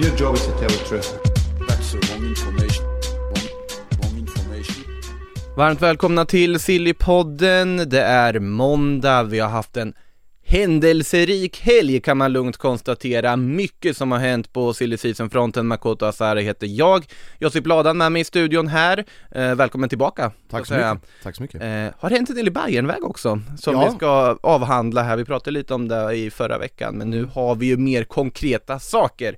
Your job is to tell the truth. That's the wrong information. Wrong, wrong information. Varmt välkomna till Sillypodden. Det är måndag, vi har haft en händelserik helg kan man lugnt konstatera. Mycket som har hänt på Silly Season-fronten. Makoto Asare heter jag. Josip Ladan med mig i studion här. Eh, välkommen tillbaka. Tack så mycket. Tack så mycket. Eh, har hänt en del i Bayernväg också, som Ja. vi ska avhandla här. Vi pratade lite om det i förra veckan, men nu har vi ju mer konkreta saker.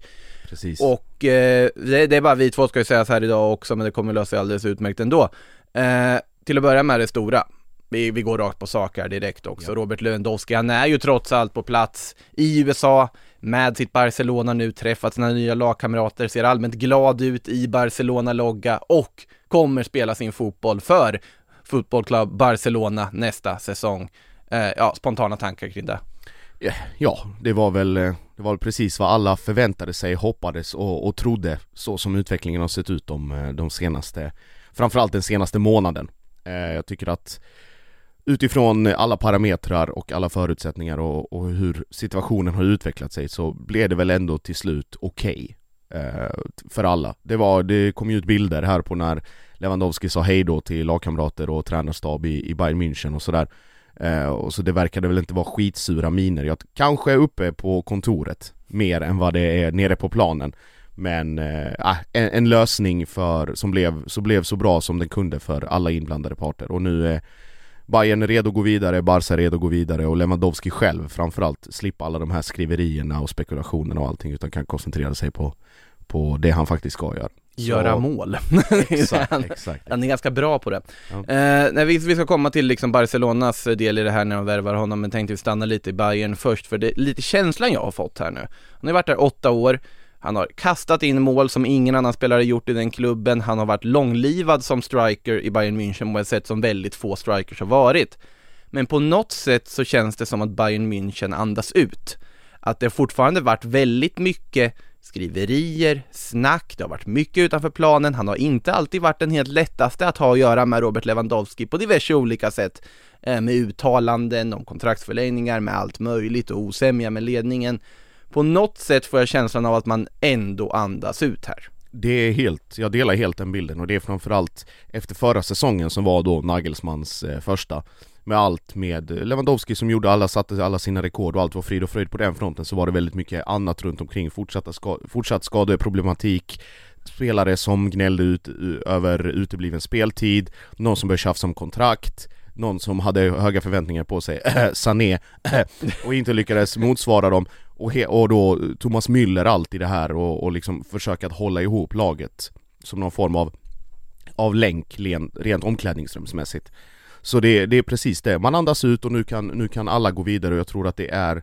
Precis. Och eh, det, det är bara vi två ska ju sägas här idag också, men det kommer lösa sig alldeles utmärkt ändå. Eh, till att börja med det stora. Vi, vi går rakt på sak här direkt också. Robert Lewandowski, han är ju trots allt på plats i USA med sitt Barcelona nu, träffat sina nya lagkamrater, ser allmänt glad ut i Barcelona-logga och kommer spela sin fotboll för Football Club Barcelona nästa säsong. Eh, ja, spontana tankar kring det. Eh, ja, det var väl eh, det var väl precis vad alla förväntade sig, hoppades och, och trodde så som utvecklingen har sett ut de, eh, de senaste Framförallt den senaste månaden. Jag tycker att utifrån alla parametrar och alla förutsättningar och, och hur situationen har utvecklat sig så blev det väl ändå till slut okej okay, för alla. Det var, det kom ju ut bilder här på när Lewandowski sa hej då till lagkamrater och tränarstab i, i Bayern München och sådär. Eh, och så det verkade väl inte vara skitsura miner. Jag kanske är uppe på kontoret mer än vad det är nere på planen. Men eh, ah, en, en lösning för, som blev, så blev så bra som den kunde för alla inblandade parter. Och nu är Bayern redo att gå vidare, Barca redo att gå vidare och Lewandowski själv framförallt slippa alla de här skriverierna och spekulationerna och allting utan kan koncentrera sig på, på det han faktiskt ska göra. Göra Så- mål. Exakt, han, exakt. han är ganska bra på det. Ja. Eh, nej, vi, vi ska komma till liksom Barcelonas del i det här när de värvar honom, men tänkte vi stanna lite i Bayern först, för det är lite känslan jag har fått här nu. Han har varit där åtta år, han har kastat in mål som ingen annan spelare gjort i den klubben, han har varit långlivad som striker i Bayern München på ett sätt som väldigt få strikers har varit. Men på något sätt så känns det som att Bayern München andas ut. Att det fortfarande varit väldigt mycket skriverier, snack, det har varit mycket utanför planen, han har inte alltid varit den helt lättaste att ha att göra med Robert Lewandowski på diverse olika sätt. Eh, med uttalanden om kontraktsförlängningar, med allt möjligt och osämja med ledningen. På något sätt får jag känslan av att man ändå andas ut här. Det är helt, jag delar helt den bilden och det är framförallt efter förra säsongen som var då Nagelsmans eh, första med allt med Lewandowski som gjorde alla, satte alla sina rekord och allt var frid och fröjd på den fronten så var det väldigt mycket annat runt omkring, fortsatta ska, fortsatt skadeproblematik spelare som gnällde ut eh, över utebliven speltid, någon som började tjafsa om kontrakt någon som hade höga förväntningar på sig, eh, Sané, eh, och inte lyckades motsvara dem. Och, he- och då Thomas Müller allt i det här och, och liksom försöka att hålla ihop laget som någon form av, av länk rent omklädningsrumsmässigt. Så det, det är precis det, man andas ut och nu kan, nu kan alla gå vidare och jag tror att det är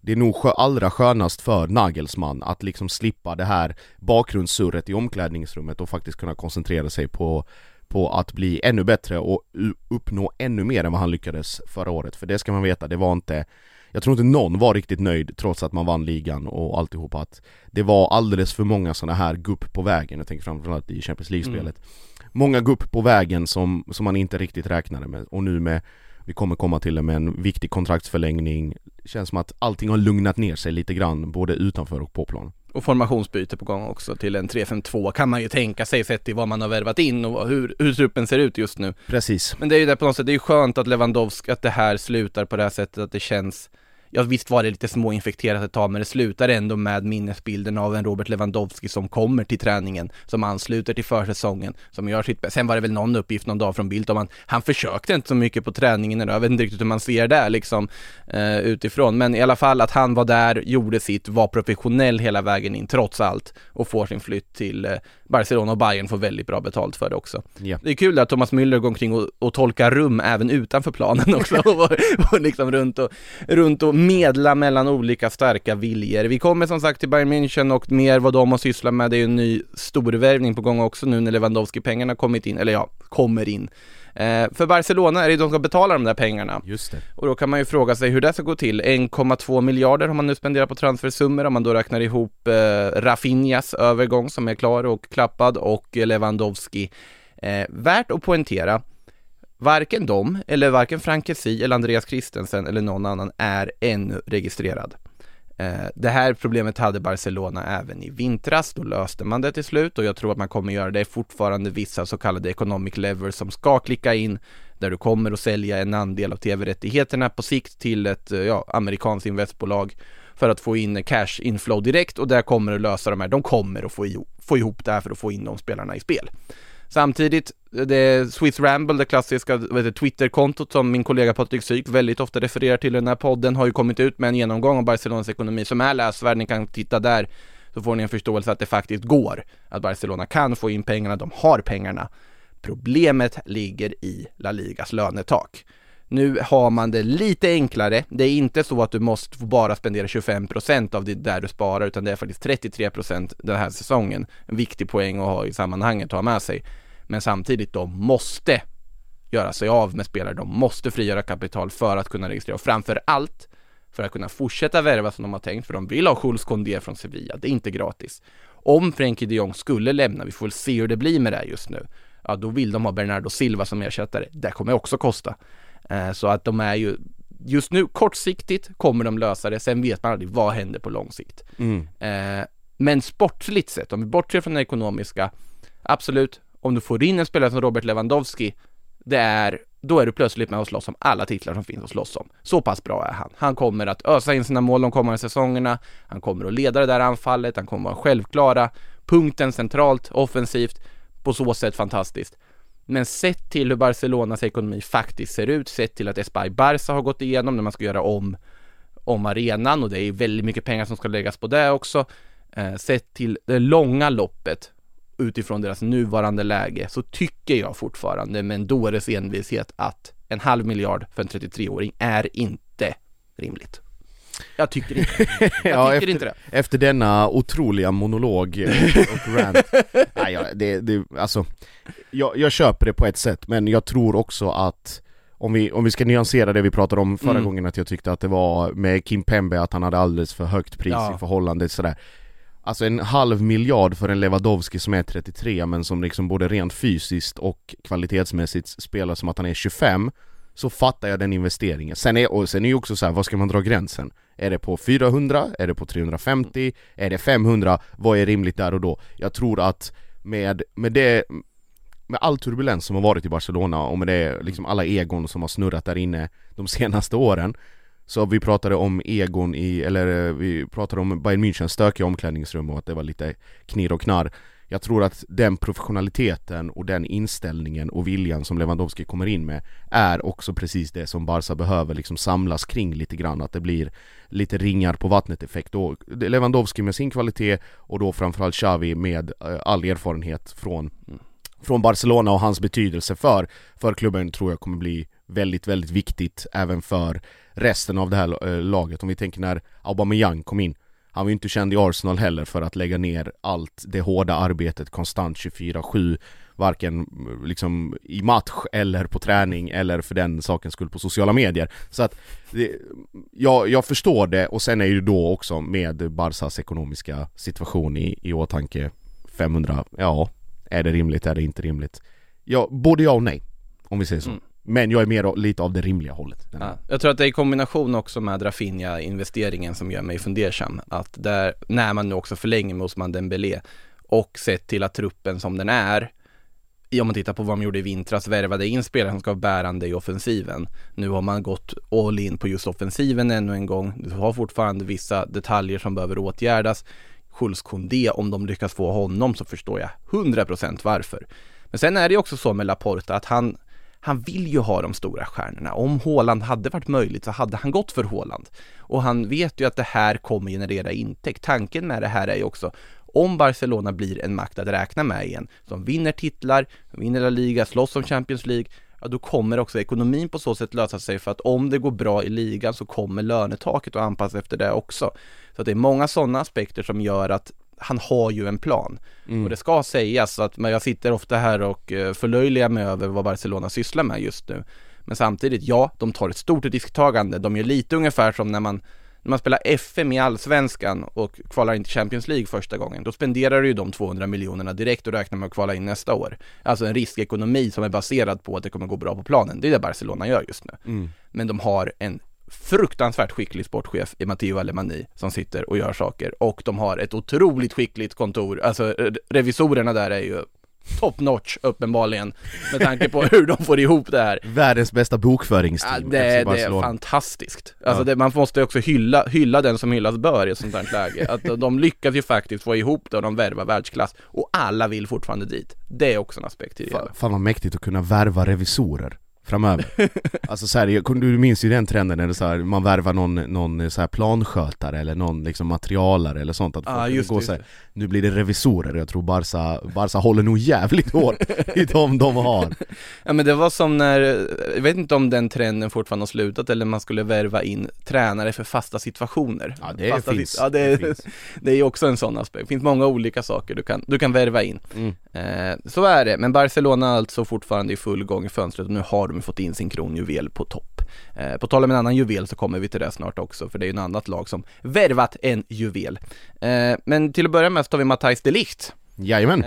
det är nog skö, allra skönast för Nagelsmann att liksom slippa det här bakgrundssurret i omklädningsrummet och faktiskt kunna koncentrera sig på på att bli ännu bättre och uppnå ännu mer än vad han lyckades förra året. För det ska man veta, det var inte Jag tror inte någon var riktigt nöjd trots att man vann ligan och alltihopa att Det var alldeles för många sådana här gupp på vägen, jag tänker framförallt i Champions League-spelet. Mm. Många gupp på vägen som, som man inte riktigt räknade med och nu med Vi kommer komma till det med en viktig kontraktsförlängning Känns som att allting har lugnat ner sig lite grann både utanför och på plan Och formationsbyte på gång också till en 3-5-2 kan man ju tänka sig sett till vad man har värvat in och hur, hur truppen ser ut just nu. Precis. Men det är ju det på något sätt, det är ju skönt att Lewandowski, att det här slutar på det här sättet, att det känns Ja visst var det lite småinfekterat ett tag men det slutar ändå med minnesbilden av en Robert Lewandowski som kommer till träningen, som ansluter till försäsongen, som gör sitt bästa. Sen var det väl någon uppgift någon dag från Bildt om han, han försökte inte så mycket på träningen jag vet inte riktigt hur man ser det liksom eh, utifrån, men i alla fall att han var där, gjorde sitt, var professionell hela vägen in trots allt och får sin flytt till eh, Barcelona och Bayern får väldigt bra betalt för det också. Ja. Det är kul att Thomas Müller går omkring och, och tolkar rum även utanför planen också och, och liksom runt och, runt och medla mellan olika starka viljor. Vi kommer som sagt till Bayern München och mer vad de har sysslat med. Det är ju en ny storvärvning på gång också nu när Lewandowski-pengarna kommit in, eller ja, kommer in. Eh, för Barcelona är det de som ska betala de där pengarna. Just det. Och då kan man ju fråga sig hur det ska gå till. 1,2 miljarder har man nu spenderat på transfersummor om man då räknar ihop eh, Rafinhas övergång som är klar och klappad och Lewandowski. Eh, värt att poängtera, varken de, eller varken Frank Kessie eller Andreas Christensen eller någon annan är ännu registrerad. Eh, det här problemet hade Barcelona även i vintras, då löste man det till slut och jag tror att man kommer göra det. Det är fortfarande vissa så kallade economic levers som ska klicka in där du kommer att sälja en andel av tv-rättigheterna på sikt till ett eh, ja, amerikanskt investbolag för att få in cash inflow direkt och där kommer att lösa de här. De kommer att få, få ihop det här för att få in de spelarna i spel. Samtidigt, det Swiss Ramble, det klassiska Twitter-kontot som min kollega Patrik Syk väldigt ofta refererar till i den här podden, har ju kommit ut med en genomgång av Barcelonas ekonomi som är läsvärd, ni kan titta där så får ni en förståelse att det faktiskt går, att Barcelona kan få in pengarna, de har pengarna. Problemet ligger i La Ligas lönetak. Nu har man det lite enklare. Det är inte så att du måste bara spendera 25% av det där du sparar utan det är faktiskt 33% den här säsongen. En viktig poäng att ha i sammanhanget att ha med sig. Men samtidigt, de måste göra sig av med spelare. De måste frigöra kapital för att kunna registrera och framför allt för att kunna fortsätta värva som de har tänkt för de vill ha Jules Condé från Sevilla. Det är inte gratis. Om Frenkie de Jong skulle lämna, vi får väl se hur det blir med det här just nu. Ja, då vill de ha Bernardo Silva som ersättare. Det kommer också kosta. Eh, så att de är ju Just nu kortsiktigt kommer de lösa det, sen vet man aldrig vad händer på lång sikt. Mm. Eh, men sportsligt sett, om vi bortser från det ekonomiska, absolut, om du får in en spelare som Robert Lewandowski, det är, då är du plötsligt med och slåss om alla titlar som finns att slåss om. Så pass bra är han. Han kommer att ösa in sina mål de kommande säsongerna, han kommer att leda det där anfallet, han kommer att vara självklara, punkten centralt, offensivt, på så sätt fantastiskt. Men sett till hur Barcelonas ekonomi faktiskt ser ut, sett till att Espai Barca har gått igenom när man ska göra om, om arenan och det är väldigt mycket pengar som ska läggas på det också. Eh, sett till det långa loppet utifrån deras nuvarande läge så tycker jag fortfarande med en dåres envishet att en halv miljard för en 33-åring är inte rimligt. Jag tycker inte Jag Ja, tycker efter, inte det. efter denna otroliga monolog eh, och rant Nej, ja, det, det, alltså jag, jag köper det på ett sätt, men jag tror också att om vi, om vi ska nyansera det vi pratade om förra Mm. gången att jag tyckte att det var med Kim Pembe att han hade alldeles för högt pris Ja. i förhållande sådär Alltså en halv miljard för en Lewandowski som är 33 men som liksom både rent fysiskt och kvalitetsmässigt spelar som att han är 25 Så fattar jag den investeringen. Sen är, och sen är ju också så här, vad ska man dra gränsen? Är det på 400? Är det på 350? Är det 500? Vad är rimligt där och då? Jag tror att med, med det med all turbulens som har varit i Barcelona och med det, liksom alla egon som har snurrat där inne de senaste åren Så vi pratade om egon i, eller eh, vi pratade om Bayern Münchens stökiga omklädningsrum och att det var lite knirr och knarr jag tror att den professionaliteten och den inställningen och viljan som Lewandowski kommer in med Är också precis det som Barca behöver liksom samlas kring lite grann, att det blir lite ringar på vattnet effekt och Lewandowski med sin kvalitet och då framförallt Xavi med eh, all erfarenhet från från Barcelona och hans betydelse för, för klubben tror jag kommer bli väldigt, väldigt viktigt även för resten av det här eh, laget. Om vi tänker när Aubameyang kom in han var ju inte känd i Arsenal heller för att lägga ner allt det hårda arbetet konstant 24-7 Varken mm, liksom i match eller på träning eller för den sakens skull på sociala medier Så att det, jag, jag förstår det och sen är ju då också med Barsas ekonomiska situation i, i åtanke 500, ja är det rimligt, är det inte rimligt? Ja, både ja och nej Om vi säger så Mm. Men jag är mer lite av det rimliga hållet Ja, jag tror att det är i kombination också med Rafinha-investeringen som gör mig fundersam. Att där, när man nu också förlänger med Osman Dembélé och sett till att truppen som den är, om man tittar på vad de gjorde i vintras, värvade in spelare som ska vara bärande i offensiven. Nu har man gått all in på just offensiven ännu en gång. Du har fortfarande vissa detaljer som behöver åtgärdas. Jules Koundé, om de lyckas få honom så förstår jag 100% varför. Men sen är det ju också så med Laporta att han, han vill ju ha de stora stjärnorna. Om Haaland hade varit möjligt så hade han gått för Haaland. Och han vet ju att det här kommer generera intäkt. Tanken med det här är ju också om Barcelona blir en makt att räkna med igen, som vinner titlar, vinner La Liga, slåss om Champions League, ja då kommer också ekonomin på så sätt lösa sig för att om det går bra i ligan så kommer lönetaket att anpassa efter det också. Så att det är många sådana aspekter som gör att han har ju en plan. Och det ska sägas att men jag sitter ofta här och eh, förlöjligar mig över vad Barcelona sysslar med just nu. Men samtidigt, ja, de tar ett stort risktagande. De gör lite ungefär som när man när man spelar FM i Allsvenskan och kvalar in till Champions League första gången, då spenderar du ju de 200 miljonerna direkt och räknar med att kvala in nästa år. Alltså en riskekonomi som är baserad på att det kommer gå bra på planen. Det är det Barcelona gör just nu. Men de har en fruktansvärt skicklig sportchef i Matteo Alemani som sitter och gör saker och de har ett otroligt skickligt kontor. Alltså eh, revisorerna där är ju top notch uppenbarligen med tanke på hur de får ihop det här. Världens bästa Ja, bokföringsteam det, FC det är fantastiskt. Alltså Ja. det, man måste också hylla, hylla den som hyllas bör i ett sånt här läge. Att de lyckas ju faktiskt få ihop det och de värvar världsklass. Och alla vill fortfarande dit. Det är också en aspekt i det. Fan, fan vad mäktigt att kunna värva revisorer framöver Alltså så här, jag, du minns ju den trenden när det så här, man värvar någon, någon så här planskötare eller någon liksom materialare eller sånt att folk just går det, så här, just Nu blir det revisorer, jag tror Barca, Barca håller nog jävligt hårt i de de har Ja men det var som när, jag vet inte om den trenden fortfarande har slutat eller man skulle värva in tränare för fasta situationer. Ja, det fasta finns. Ja, det, Det finns. det är också en sån aspekt. Det finns många olika saker du kan, du kan värva in. Mm. Eh, så är det, men Barcelona är alltså fortfarande i full gång i fönstret och nu har de fått in sin kronjuvel på topp. Eh, på tal om en annan juvel så kommer vi till det snart också, för det är ju ett annat lag som värvat en juvel. Eh, men till att börja med så tar vi Matthijs de Ligt. Jajamän,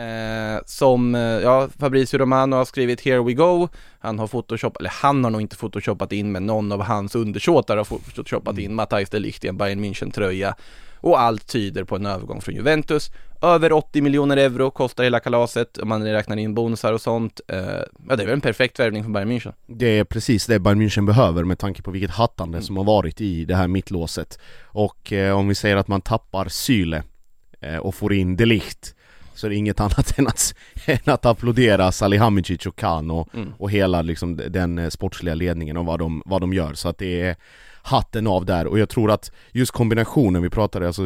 Eh, som, eh, ja, Fabrizio Romano har skrivit Here we go. Han har photoshop, eller han har nog inte photoshoppat in, men någon av hans undersåtar har photoshoppat in Matthijs de Ligt i en Bayern München-tröja. Och allt tyder på en övergång från Juventus. Över 80 miljoner euro kostar hela kalaset om man räknar in bonusar och sånt. Eh, ja, det är väl en perfekt värvning för Bayern München. det är precis det Bayern München behöver med tanke på vilket hattande som har varit i det här mittlåset Och eh, om vi säger att man tappar Syle eh, och får in De Ligt så är det inget annat än att, än att applådera Salihamidzic och Kahn och, Mm. och hela liksom den eh, sportsliga ledningen och vad de, vad de gör så att det är hatten av där och jag tror att just kombinationen vi pratade, alltså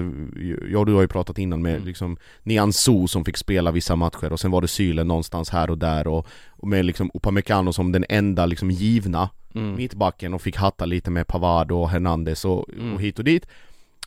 jag och du har ju pratat innan med liksom Nianzou som fick spela vissa matcher och sen var det Syle någonstans här och där och, och med liksom Upamecano som den enda liksom givna Mm. mittbacken och fick hatta lite med Pavard och Hernandez och, Mm. och hit och dit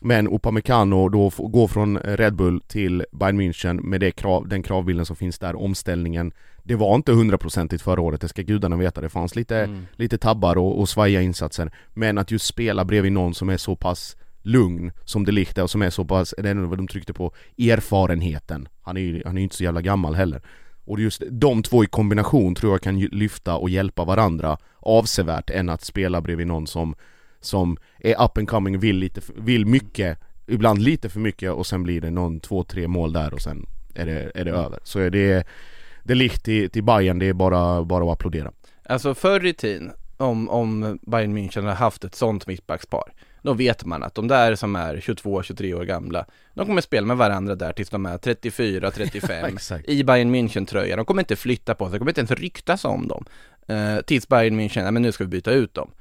Men Upamecano då går från Red Bull till Bayern München med det krav, den kravbilden som finns där, omställningen. Det var inte hundraprocentigt förra året, det ska gudarna veta, det fanns lite, Mm. lite tabbar och, och svajiga insatser. Men att just spela bredvid någon som är så pass lugn som är och som är så pass, det är vad de tryckte på, erfarenheten. Han är ju han är inte så jävla gammal heller. Och just de två i kombination tror jag kan lyfta och hjälpa varandra avsevärt än att spela bredvid någon som som är up and coming, vill, lite, vill mycket, ibland lite för mycket och sen blir det någon, två, tre mål där och sen är det, är det över. Så är det, det likt till, till Bayern det är bara, bara att applådera. Alltså förr i tiden, om, om Bayern München hade haft ett sånt mittbackspar, då vet man att de där som är 22-23 år gamla, de kommer spela med varandra där tills de är 34-35 Exakt. i Bayern München-tröja. De kommer inte flytta på sig, de kommer inte ens ryktas om dem. Eh, tills Bayern München, ja men nu ska vi byta ut dem.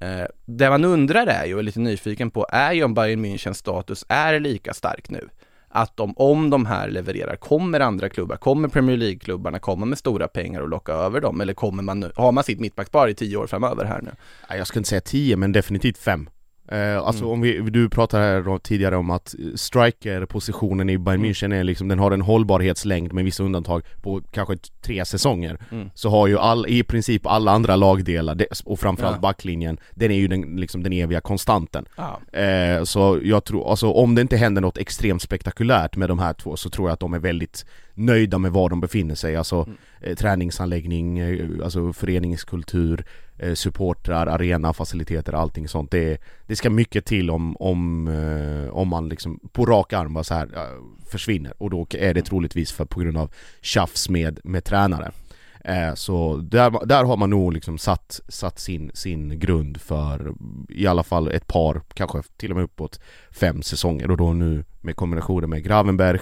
Eh, det man undrar är ju, och är lite nyfiken på, är ju om Bayern Münchens status är lika stark nu. Att de, om de här levererar, kommer andra klubbar, kommer Premier League-klubbarna komma med stora pengar och locka över dem? Eller kommer man, nu- har man sitt mittbackspar i tio år framöver här nu? Jag skulle inte säga tio, men definitivt fem eh, Alltså om vi, du pratade här tidigare om att striker-positionen i Bayern München är liksom, den har en hållbarhetslängd med vissa undantag på kanske tre säsonger Mm. Så har ju all, i princip alla andra lagdelar, och framförallt Ja. backlinjen, den är ju den, liksom den eviga konstanten Ja. Eh, så jag tror, alltså om det inte händer något extremt spektakulärt med de här två så tror jag att de är väldigt nöjda med var de befinner sig, alltså eh, träningsanläggning, eh, alltså föreningskultur, eh, supportrar, arena, faciliteter, allting sånt. Det, det ska mycket till om, om, eh, om man liksom på rak arm bara så här försvinner och då är det troligtvis för, på grund av tjafs med, med tränare. Eh, så där, där har man nog liksom satt, satt sin, sin grund för i alla fall ett par, kanske till och med uppåt fem säsonger och då nu med kombinationen med Gravenberg,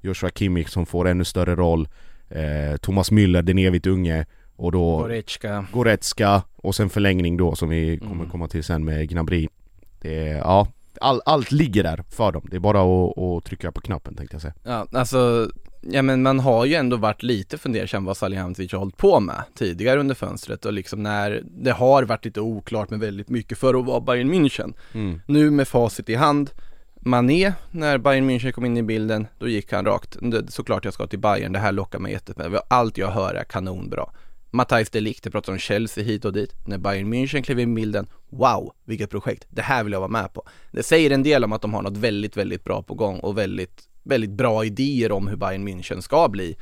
Joshua Kimmich som får ännu större roll, eh, Thomas Müller, den evigt unge och då Goretzka. Goretzka och sen förlängning då som vi kommer Mm. komma till sen med Gnabry. Det är, ja, all, allt ligger där för dem. Det är bara att, att trycka på knappen tänkte jag säga. Ja, alltså, ja men man har ju ändå varit lite fundersam vad Salihamidzic har hållit på med tidigare under fönstret och liksom när det har varit lite oklart med väldigt mycket för att vara Bayern München. Mm. Nu med facit i hand, Mané, när Bayern München kom in i bilden, då gick han rakt. Såklart jag ska till Bayern, det här lockar mig jättemycket. Allt jag hör är kanonbra. Matthijs de Ligt, det pratar om Chelsea hit och dit. När Bayern München klev in i bilden, wow, vilket projekt. Det här vill jag vara med på. Det säger en del om att de har något väldigt, väldigt bra på gång och väldigt, väldigt bra idéer om hur Bayern München ska bli.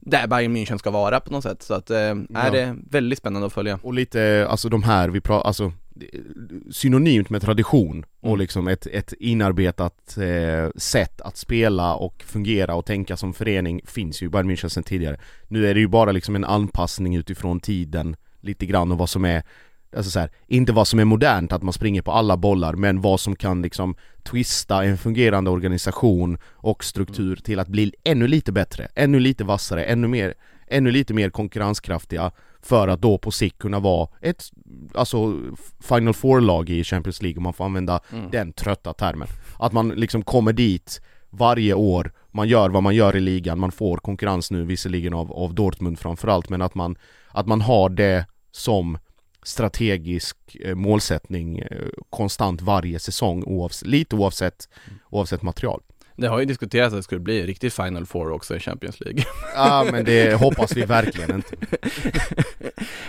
Där Bayern München ska vara på något sätt. Så att, eh, är det väldigt spännande att följa. Och lite, alltså de här, vi pratar, alltså synonymt med tradition och Mm. liksom ett, ett inarbetat eh, sätt att spela och fungera och tänka som förening finns ju i Bayern München sedan tidigare. Nu är det ju bara liksom en anpassning utifrån tiden lite grann och vad som är Alltså så här, inte vad som är modernt, att man springer på alla bollar, men vad som kan liksom twista en fungerande organisation och struktur till att bli ännu lite bättre, ännu lite vassare, ännu mer, ännu lite mer konkurrenskraftiga för att då på sikt kunna vara ett, alltså Final Four-lag i Champions League om man får använda den trötta termen. Att man liksom kommer dit varje år, man gör vad man gör i ligan, man får konkurrens nu visserligen av, av Dortmund framförallt, men att man, att man har det som strategisk eh, målsättning eh, konstant varje säsong, oavs- lite oavsett, oavsett material. Det har ju diskuterats att det skulle bli riktigt Final Four också i Champions League. Ja men det hoppas vi verkligen inte.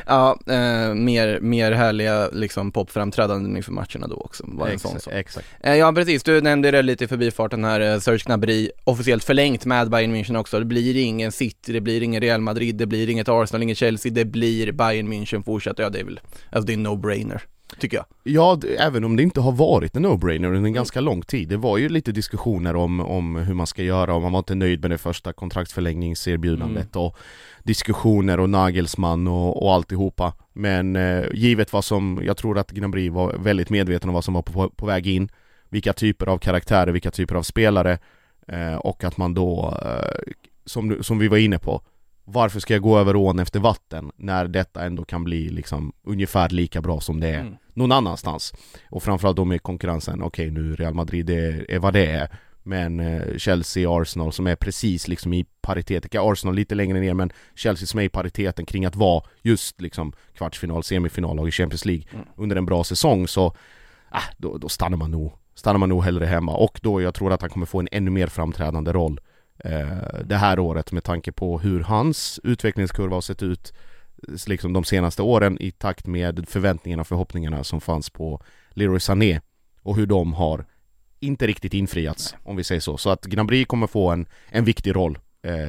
ja, eh, mer, mer härliga liksom popframträdanden inför matcherna då också, var en sån Exakt, sak. exakt. Eh, ja precis, du nämnde det lite i förbifarten här, eh, Serge Gnabry, officiellt förlängt med Bayern München också. Det blir ingen City, det blir ingen Real Madrid, det blir inget Arsenal, inget Chelsea, det blir Bayern München fortsatt. Ja det är väl, alltså det är en no-brainer, tycker jag. Ja, även om det inte har varit en no-brainer under en ganska lång tid. Det var ju lite diskussioner om, om hur man ska göra och man var inte nöjd med det första kontraktsförlängningserbjudandet och diskussioner och Nagelsmann och, och alltihopa. Men eh, givet vad som, jag tror att Gnabry var väldigt medveten om vad som var på, på väg in, vilka typer av karaktärer, vilka typer av spelare eh, och att man då, eh, som, som vi var inne på, varför ska jag gå över ån efter vatten när detta ändå kan bli liksom ungefär lika bra som det är Mm. Någon annanstans? Och framförallt då med konkurrensen, okej nu Real Madrid är, är vad det är Men eh, Chelsea, Arsenal som är precis liksom i paritet, Arsenal lite längre ner men Chelsea som är i pariteten kring att vara just liksom kvartsfinal, semifinallag i Champions League Mm. under en bra säsong så äh, då, då stannar man nog Stannar man nog hellre hemma och då jag tror att han kommer få en ännu mer framträdande roll eh, det här året med tanke på hur hans utvecklingskurva har sett ut liksom de senaste åren i takt med förväntningarna och förhoppningarna som fanns på Leroy Sané och hur de har inte riktigt infriats om vi säger så. Så att Gnabry kommer få en, en viktig roll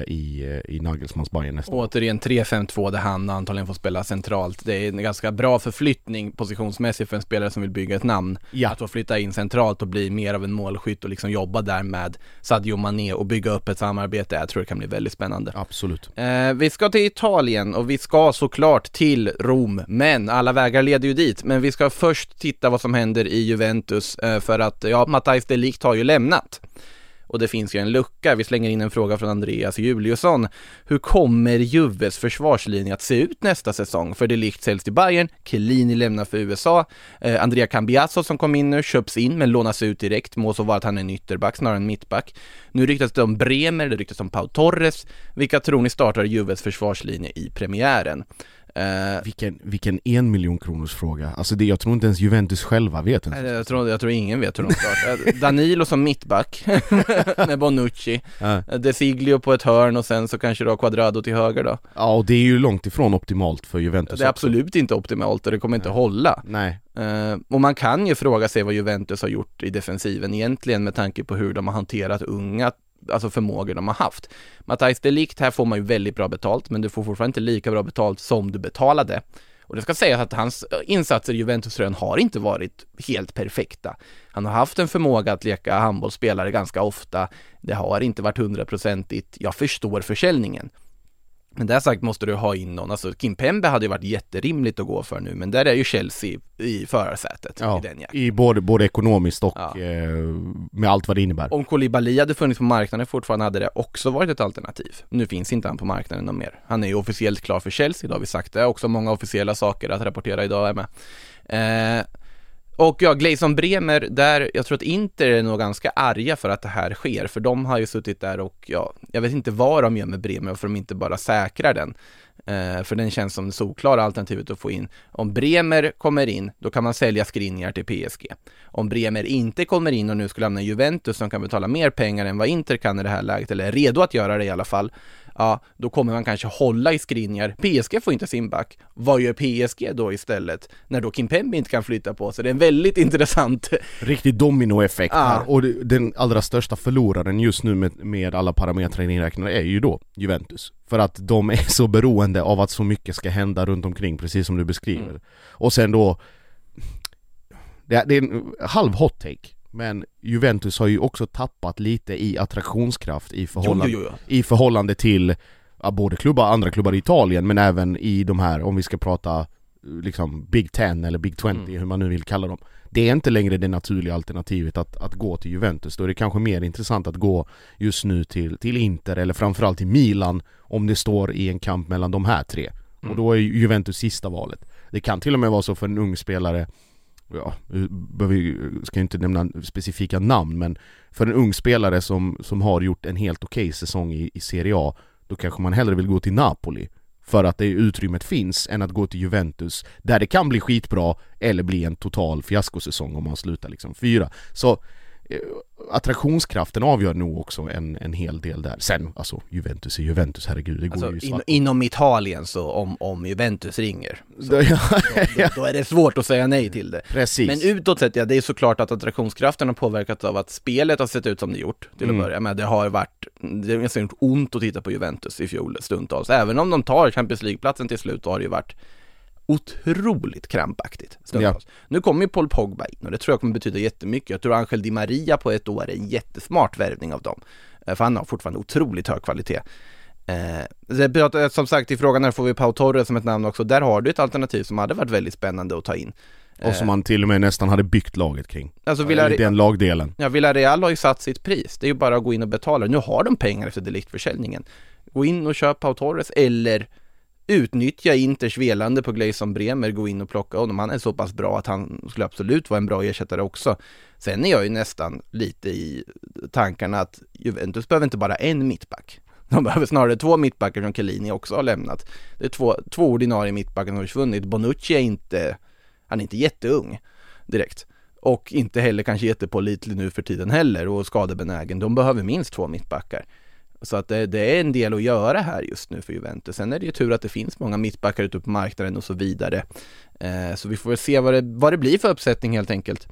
i, eh, i Nagelsmans Bayern nästa. Återigen 3-5-2 där han antagligen får spela centralt. Det är en ganska bra förflyttning positionsmässigt för en spelare som vill bygga ett namn. Ja. Att få flytta in centralt och bli mer av en målskytt och liksom jobba där med Sadio Mané och bygga upp ett samarbete. Jag tror det kan bli väldigt spännande. Absolut. Eh, vi ska till Italien och vi ska såklart till Rom, men alla vägar leder ju dit. Men vi ska först titta vad som händer i Juventus eh, för att, ja, Matthijs de Ligt har ju lämnat. Och det finns ju en lucka, vi slänger in en fråga från Andreas Juliusson. Hur kommer Juves försvarslinje att se ut nästa säsong? För det likt säljs till Bayern, Chiellini lämnar för USA, eh, Andrea Cambiasso som kom in nu köps in men lånas ut direkt, må så vara att han är en ytterback snarare än mittback. Nu ryktas det om Bremer, det ryktas om Pau Torres. Vilka tror ni startar Juves försvarslinje i premiären? Eh, Vilken, vilken en miljon kronors fråga. Alltså det, jag tror inte ens Juventus själva vet ens. Nej, jag, tror, jag tror ingen vet hur de startar. Danilo som mittback med Bonucci. Ja. De Siglio på ett hörn och sen så kanske du har Quadrado till höger då. ja, och det är ju långt ifrån optimalt för Juventus Det är också. absolut inte optimalt och det kommer inte hålla. Nej, Eh, och man kan ju fråga sig vad Juventus har gjort i defensiven egentligen med tanke på hur de har hanterat unga alltså förmågor de har haft. Matthijs Delikt, här får man ju väldigt bra betalt, men du får fortfarande inte lika bra betalt som du betalade. Och det ska sägas att hans eh, insatser i Juventus-tröjan har inte varit helt perfekta. Han har haft en förmåga att leka handbollsspelare ganska ofta. Det har inte varit hundraprocentigt. Jag förstår försäljningen. Men där sagt måste du ha in någon, alltså Kim Pembe hade ju varit jätterimligt att gå för nu, men där är ju Chelsea i förarsätet Ja, i den jakten. i både, både ekonomiskt och Ja. eh, med allt vad det innebär. Om Koulibaly hade funnits på marknaden fortfarande hade det också varit ett alternativ. Nu finns inte han på marknaden någon mer. Han är ju officiellt klar för Chelsea, det har vi sagt. Det är också många officiella saker att rapportera idag är med. Eh, och ja, Gleison Bremer, där, jag tror att Inter är nog ganska arga för att det här sker, för de har ju suttit där och ja, jag vet inte vad de gör med Bremer, för de inte bara säkrar den. Eh, för den känns som det solklara alternativet att få in. Om Bremer kommer in, då kan man sälja Skriniar till PSG. Om Bremer inte kommer in och nu skulle hamna i Juventus som kan betala mer pengar än vad Inter kan i det här läget, eller är redo att göra det i alla fall, ja, då kommer man kanske hålla i Skriniar. PSG får inte sin back. Vad gör PSG då istället? När då Kimpembe inte kan flytta på sig. Det är en väldigt intressant Riktig dominoeffekt Ja. här och den allra största förloraren just nu med, med alla parametrar inräknade är ju då Juventus. För att de är så beroende av att så mycket ska hända runt omkring precis som du beskriver. Mm. Och sen då det är en halv hot take men Juventus har ju också tappat lite i attraktionskraft i förhållande, Jo, jo, jo. i förhållande till ja, både klubbar, andra klubbar i Italien men även i de här, om vi ska prata liksom Big Ten eller Big 20 Mm. hur man nu vill kalla dem. Det är inte längre det naturliga alternativet att, att gå till Juventus. Då är det kanske mer intressant att gå just nu till, till Inter eller framförallt till Milan om det står i en kamp mellan de här tre. Mm. Och då är ju Juventus sista valet. Det kan till och med vara så för en ung spelare Ja, vi behöver ska ju inte nämna specifika namn men för en ung spelare som, som har gjort en helt okej säsong i, i Serie A då kanske man hellre vill gå till Napoli för att det utrymmet finns än att gå till Juventus där det kan bli skitbra eller bli en total fiaskosäsong om man slutar liksom fyra. Så attraktionskraften avgör nog också en, en hel del där. Sen, alltså Juventus är Juventus, herregud, det går Alltså, ju in, inom Italien så om, om Juventus ringer, så, Då- då, då är det svårt att säga nej till det. Precis. Men utåt sett, ja det är såklart att attraktionskraften har påverkats av att spelet har sett ut som det gjort till Mm. att börja med. Det har varit, det har nästan gjort ont att titta på Juventus i fjol stundtals. Även om de tar Champions League-platsen till slut så har det ju varit otroligt krampaktigt stundtals. Nu kommer ju Paul Pogba in och det tror jag kommer betyda jättemycket. Jag tror Angel Di Maria på ett år är en jättesmart värvning av dem. Eh, För han har fortfarande otroligt hög kvalitet. Eh, pratar- som sagt i frågan här får vi Pau Torres som ett namn också. Där har du ett alternativ som hade varit väldigt spännande att ta in. Och som man till och med nästan hade byggt laget kring. Alltså Villarreal, den lagdelen. ja, Villarreal har ju satt sitt pris. Det är ju bara att gå in och betala. Nu har de pengar efter deliktförsäljningen. Gå in och köp Pau Torres eller utnyttja Inters velande på Gleison Bremer, gå in och plocka honom. Han är så pass bra att han skulle absolut vara en bra ersättare också. Sen är jag ju nästan lite i tankarna att Juventus behöver inte bara en mittback. De behöver snarare två mittbackar som Chiellini också har lämnat. Det är två, två ordinarie mittbackar som har försvunnit. Bonucci är inte, han är inte jätteung direkt. Och inte heller kanske jättepålitlig nu för tiden heller och skadebenägen. De behöver minst två mittbackar. Så att det, det är en del att göra här just nu för Juventus. Sen är det ju tur att det finns många mittbackar ute på marknaden och så vidare. Eh, så vi får väl se vad det, vad det blir för uppsättning helt enkelt.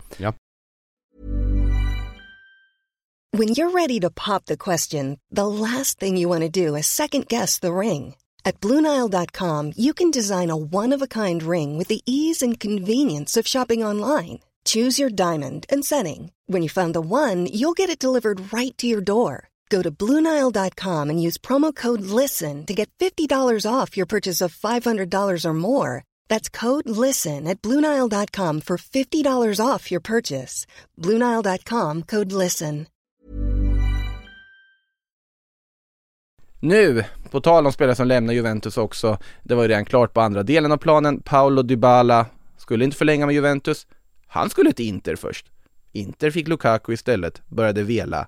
When you're ready to pop the question, the last thing you want to do is second guess the ring. At Bluenile.com, you can design a one of a kind ring with the ease and convenience of shopping online. Choose your diamond and setting. When you find the one, you'll get it delivered right to your door. Go to Bluenile.com and use promo code LISTEN to get $50 off your purchase of $500 or more. That's code LISTEN at Bluenile.com for $50 off your purchase. Bluenile.com code LISTEN. Nu, på tal om spelare som lämnar Juventus också, det var ju redan klart på andra delen av planen. Paolo Dybala skulle inte förlänga med Juventus. Han skulle till Inter först. Inter fick Lukaku istället, började vela.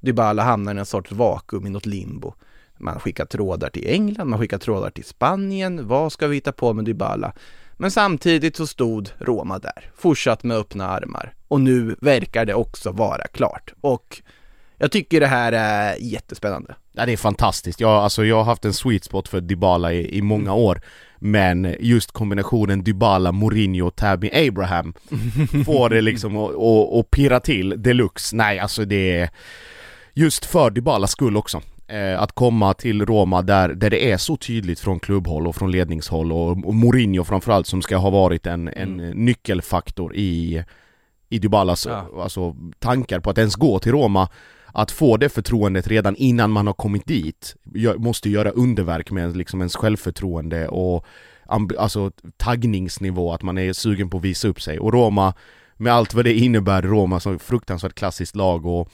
Dybala hamnar i en sorts vakuum i något limbo. Man skickar trådar till England, man skickar trådar till Spanien. Vad ska vi hitta på med Dybala? Men samtidigt så stod Roma där, fortsatt med öppna armar. Och nu verkar det också vara klart. Och jag tycker det här är jättespännande. Ja det är fantastiskt, jag, alltså, jag har haft en sweet spot för Dybala i, i många år Men just kombinationen Dybala, Mourinho, Tammy Abraham Får det liksom att pirra till deluxe Nej alltså det är just för Dybalas skull också. Eh, att komma till Roma där, där det är så tydligt från klubbhåll och från ledningshåll och, och Mourinho framförallt som ska ha varit en, en nyckelfaktor i, i Dybalas Ja. alltså, tankar på att ens gå till Roma att få det förtroendet redan innan man har kommit dit måste göra underverk med liksom ens självförtroende och alltså taggningsnivå, att man är sugen på att visa upp sig. Och Roma, med allt vad det innebär, Roma som fruktansvärt klassiskt lag och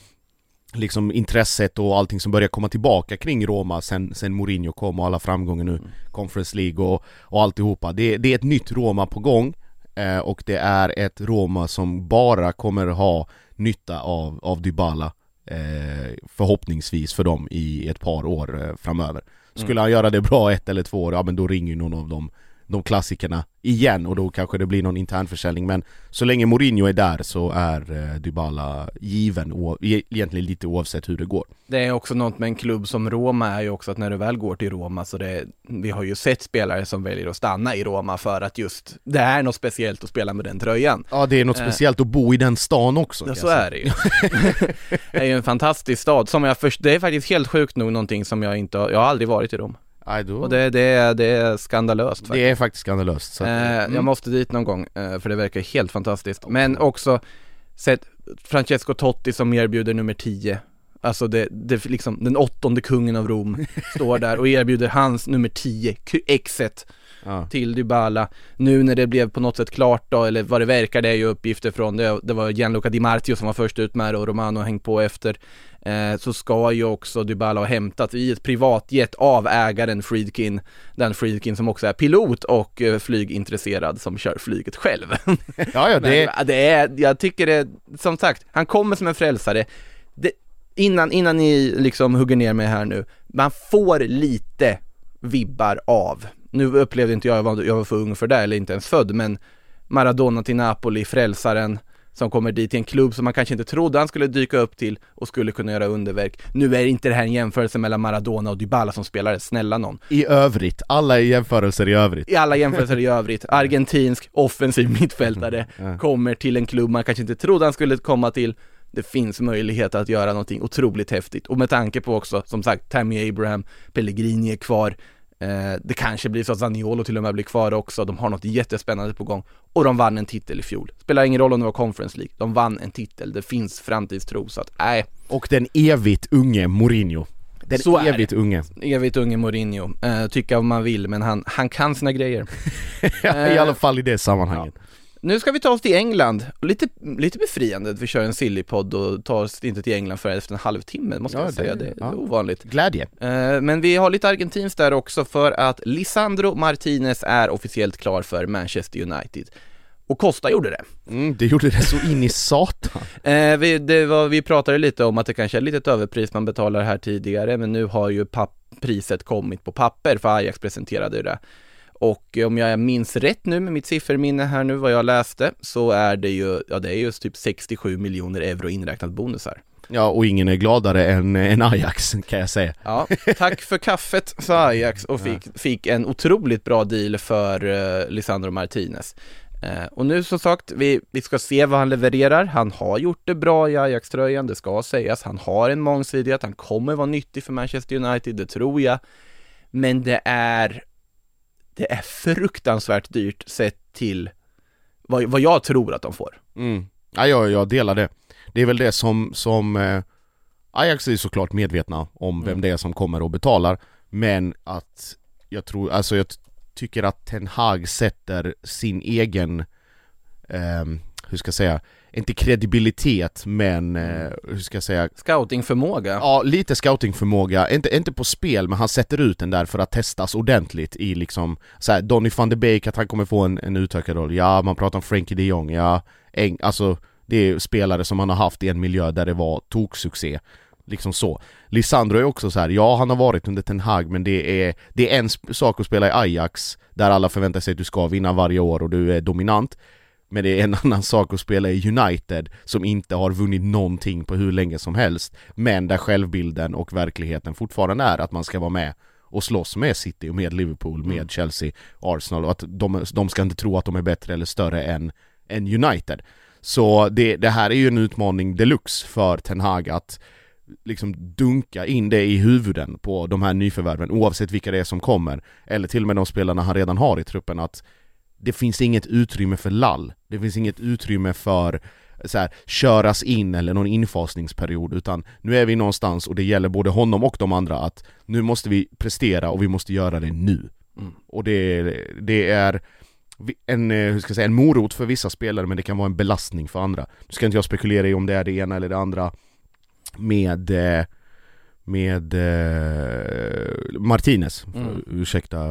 liksom intresset och allting som börjar komma tillbaka kring Roma sen, sen Mourinho kom och alla framgångar nu, Conference League och, och alltihopa. Det, det är ett nytt Roma på gång eh, och det är ett Roma som bara kommer ha nytta av, av Dybala eh, förhoppningsvis för dem i ett par år eh, framöver. Skulle han göra det bra ett eller två år, ja men då ringer någon av dem de klassikerna igen och då kanske det blir någon internförsäljning men så länge Mourinho är där så är eh, Dybala given e- egentligen lite oavsett hur det går. Det är också något med en klubb som Roma är ju också att när du väl går till Roma så det, vi har ju sett spelare som väljer att stanna i Roma för att just det är något speciellt att spela med den tröjan. Ja det är något Eh. speciellt att bo i den stan också Ja, så är det ju. det är ju en fantastisk stad som jag först, det är faktiskt helt sjukt nog någonting som jag inte jag har aldrig varit i Rom. Och det, det, är, det är skandalöst faktiskt. det är faktiskt skandalöst så Eh, mm. Jag måste dit någon gång, eh, för det verkar helt fantastiskt. Men också, sett Francesco Totti som erbjuder nummer 10. Alltså det, det liksom, den åttonde kungen av Rom står där och erbjuder hans nummer 10, exet ja. till Dybala. Nu när det blev på något sätt klart då, eller vad det verkar, det är ju uppgifter från, det, det var Gianluca Di Marzio som var först ut med det och Romano hängt på efter. Eh, så ska ju också Dybala ha hämtat i ett privatjet av ägaren Friedkin, den Friedkin som också är pilot och eh, flygintresserad som kör flyget själv. ja, ja det, Men, det är, jag tycker det, som sagt, han kommer som en frälsare. Det, innan, innan ni liksom hugger ner mig här nu, man får lite vibbar av, nu upplevde inte jag, jag var, jag var för ung för det, eller inte ens född, men Maradona till Napoli, frälsaren, som kommer dit till en klubb som man kanske inte trodde han skulle dyka upp till och skulle kunna göra underverk. Nu är inte det här en jämförelse mellan Maradona och Dybala som spelare, snälla någon. i övrigt, alla jämförelser i övrigt I alla jämförelser i övrigt, argentinsk offensiv mittfältare Ja. kommer till en klubb man kanske inte trodde han skulle komma till. Det finns möjlighet att göra någonting otroligt häftigt och med tanke på också, som sagt, Tammy Abraham, Pellegrini är kvar. Eh, det kanske blir så att Zaniolo till och med blir kvar också, de har något jättespännande på gång. Och de vann en titel i fjol. Spelar ingen roll om det var Conference League, de vann en titel, det finns framtidstro så att, nej, Och den evigt unge Mourinho. Den Så är det. evigt unge. Evigt unge Mourinho, eh, tycka vad man vill men han, han kan sina grejer. I alla fall i det sammanhanget Nu ska vi ta oss till England, lite, lite befriande att vi kör en sillypodd och tar oss inte till England för efter en halvtimme måste Ja, jag säga, det, det ja. är ovanligt. Glädje Eh, Men vi har lite argentinskt där också för att Lisandro Martinez är officiellt klar för Manchester United. Och Costa gjorde det. mm, Det gjorde det så in i satan Eh, vi, var, vi pratade lite om att det kanske är lite ett överpris man betalar här tidigare, men nu har ju priset kommit på papper för Ajax presenterade ju det. Och om jag minns rätt nu med mitt sifferminne här nu vad jag läste så är det ju, ja det är ju typ 67 miljoner euro inräknat bonusar. Ja, och ingen är gladare än, än Ajax kan jag säga Ja, tack för kaffet sa Ajax och fick, fick en otroligt bra deal för uh, Lisandro Martinez. Eh, och nu som sagt, vi, vi ska se vad han levererar. Han har gjort det bra i Ajax-tröjan, det ska sägas. Han har en mångsidighet, han kommer vara nyttig för Manchester United, det tror jag. Men det är, det är fruktansvärt dyrt sett till vad, vad jag tror att de får. mm. Ja, jag, jag delar det Det är väl det som, som eh, Ajax är såklart medvetna om vem Mm. det är som kommer och betalar Men att jag tror, alltså jag tycker att Ten Hag sätter sin egen ehm, Hur ska jag säga? Inte kredibilitet men, eh, hur ska jag säga? Scoutingförmåga. Ja, lite scoutingförmåga, inte, inte på spel men han sätter ut den där för att testas ordentligt i liksom så här, Donny van de Beek att han kommer få en, en utökad roll, ja man pratar om Frankie de Jong, ja Eng, alltså det är spelare som han har haft i en miljö där det var toksuccé Liksom så. Lisandro är också så här, ja han har varit under Ten Hag men det är, det är en sak att spela i Ajax där alla förväntar sig att du ska vinna varje år och du är dominant men det är en annan sak att spela i United som inte har vunnit någonting på hur länge som helst Men där självbilden och verkligheten fortfarande är att man ska vara med och slåss med City och med Liverpool, med Chelsea, Arsenal och att de, de ska inte tro att de är bättre eller större än, än United. Så det, det här är ju en utmaning deluxe för Ten Hag att liksom dunka in det i huvuden på de här nyförvärven oavsett vilka det är som kommer. Eller till och med de spelarna han redan har i truppen att det finns inget utrymme för lall, det finns inget utrymme för så här, köras in eller någon infasningsperiod utan nu är vi någonstans och det gäller både honom och de andra att nu måste vi prestera och vi måste göra det nu. Mm. Och det, det är en, eh, hur ska jag säga, en morot för vissa spelare men det kan vara en belastning för andra. Nu ska inte jag spekulera i om det är det ena eller det andra med eh, med eh, Martinez, Mm. ursäkta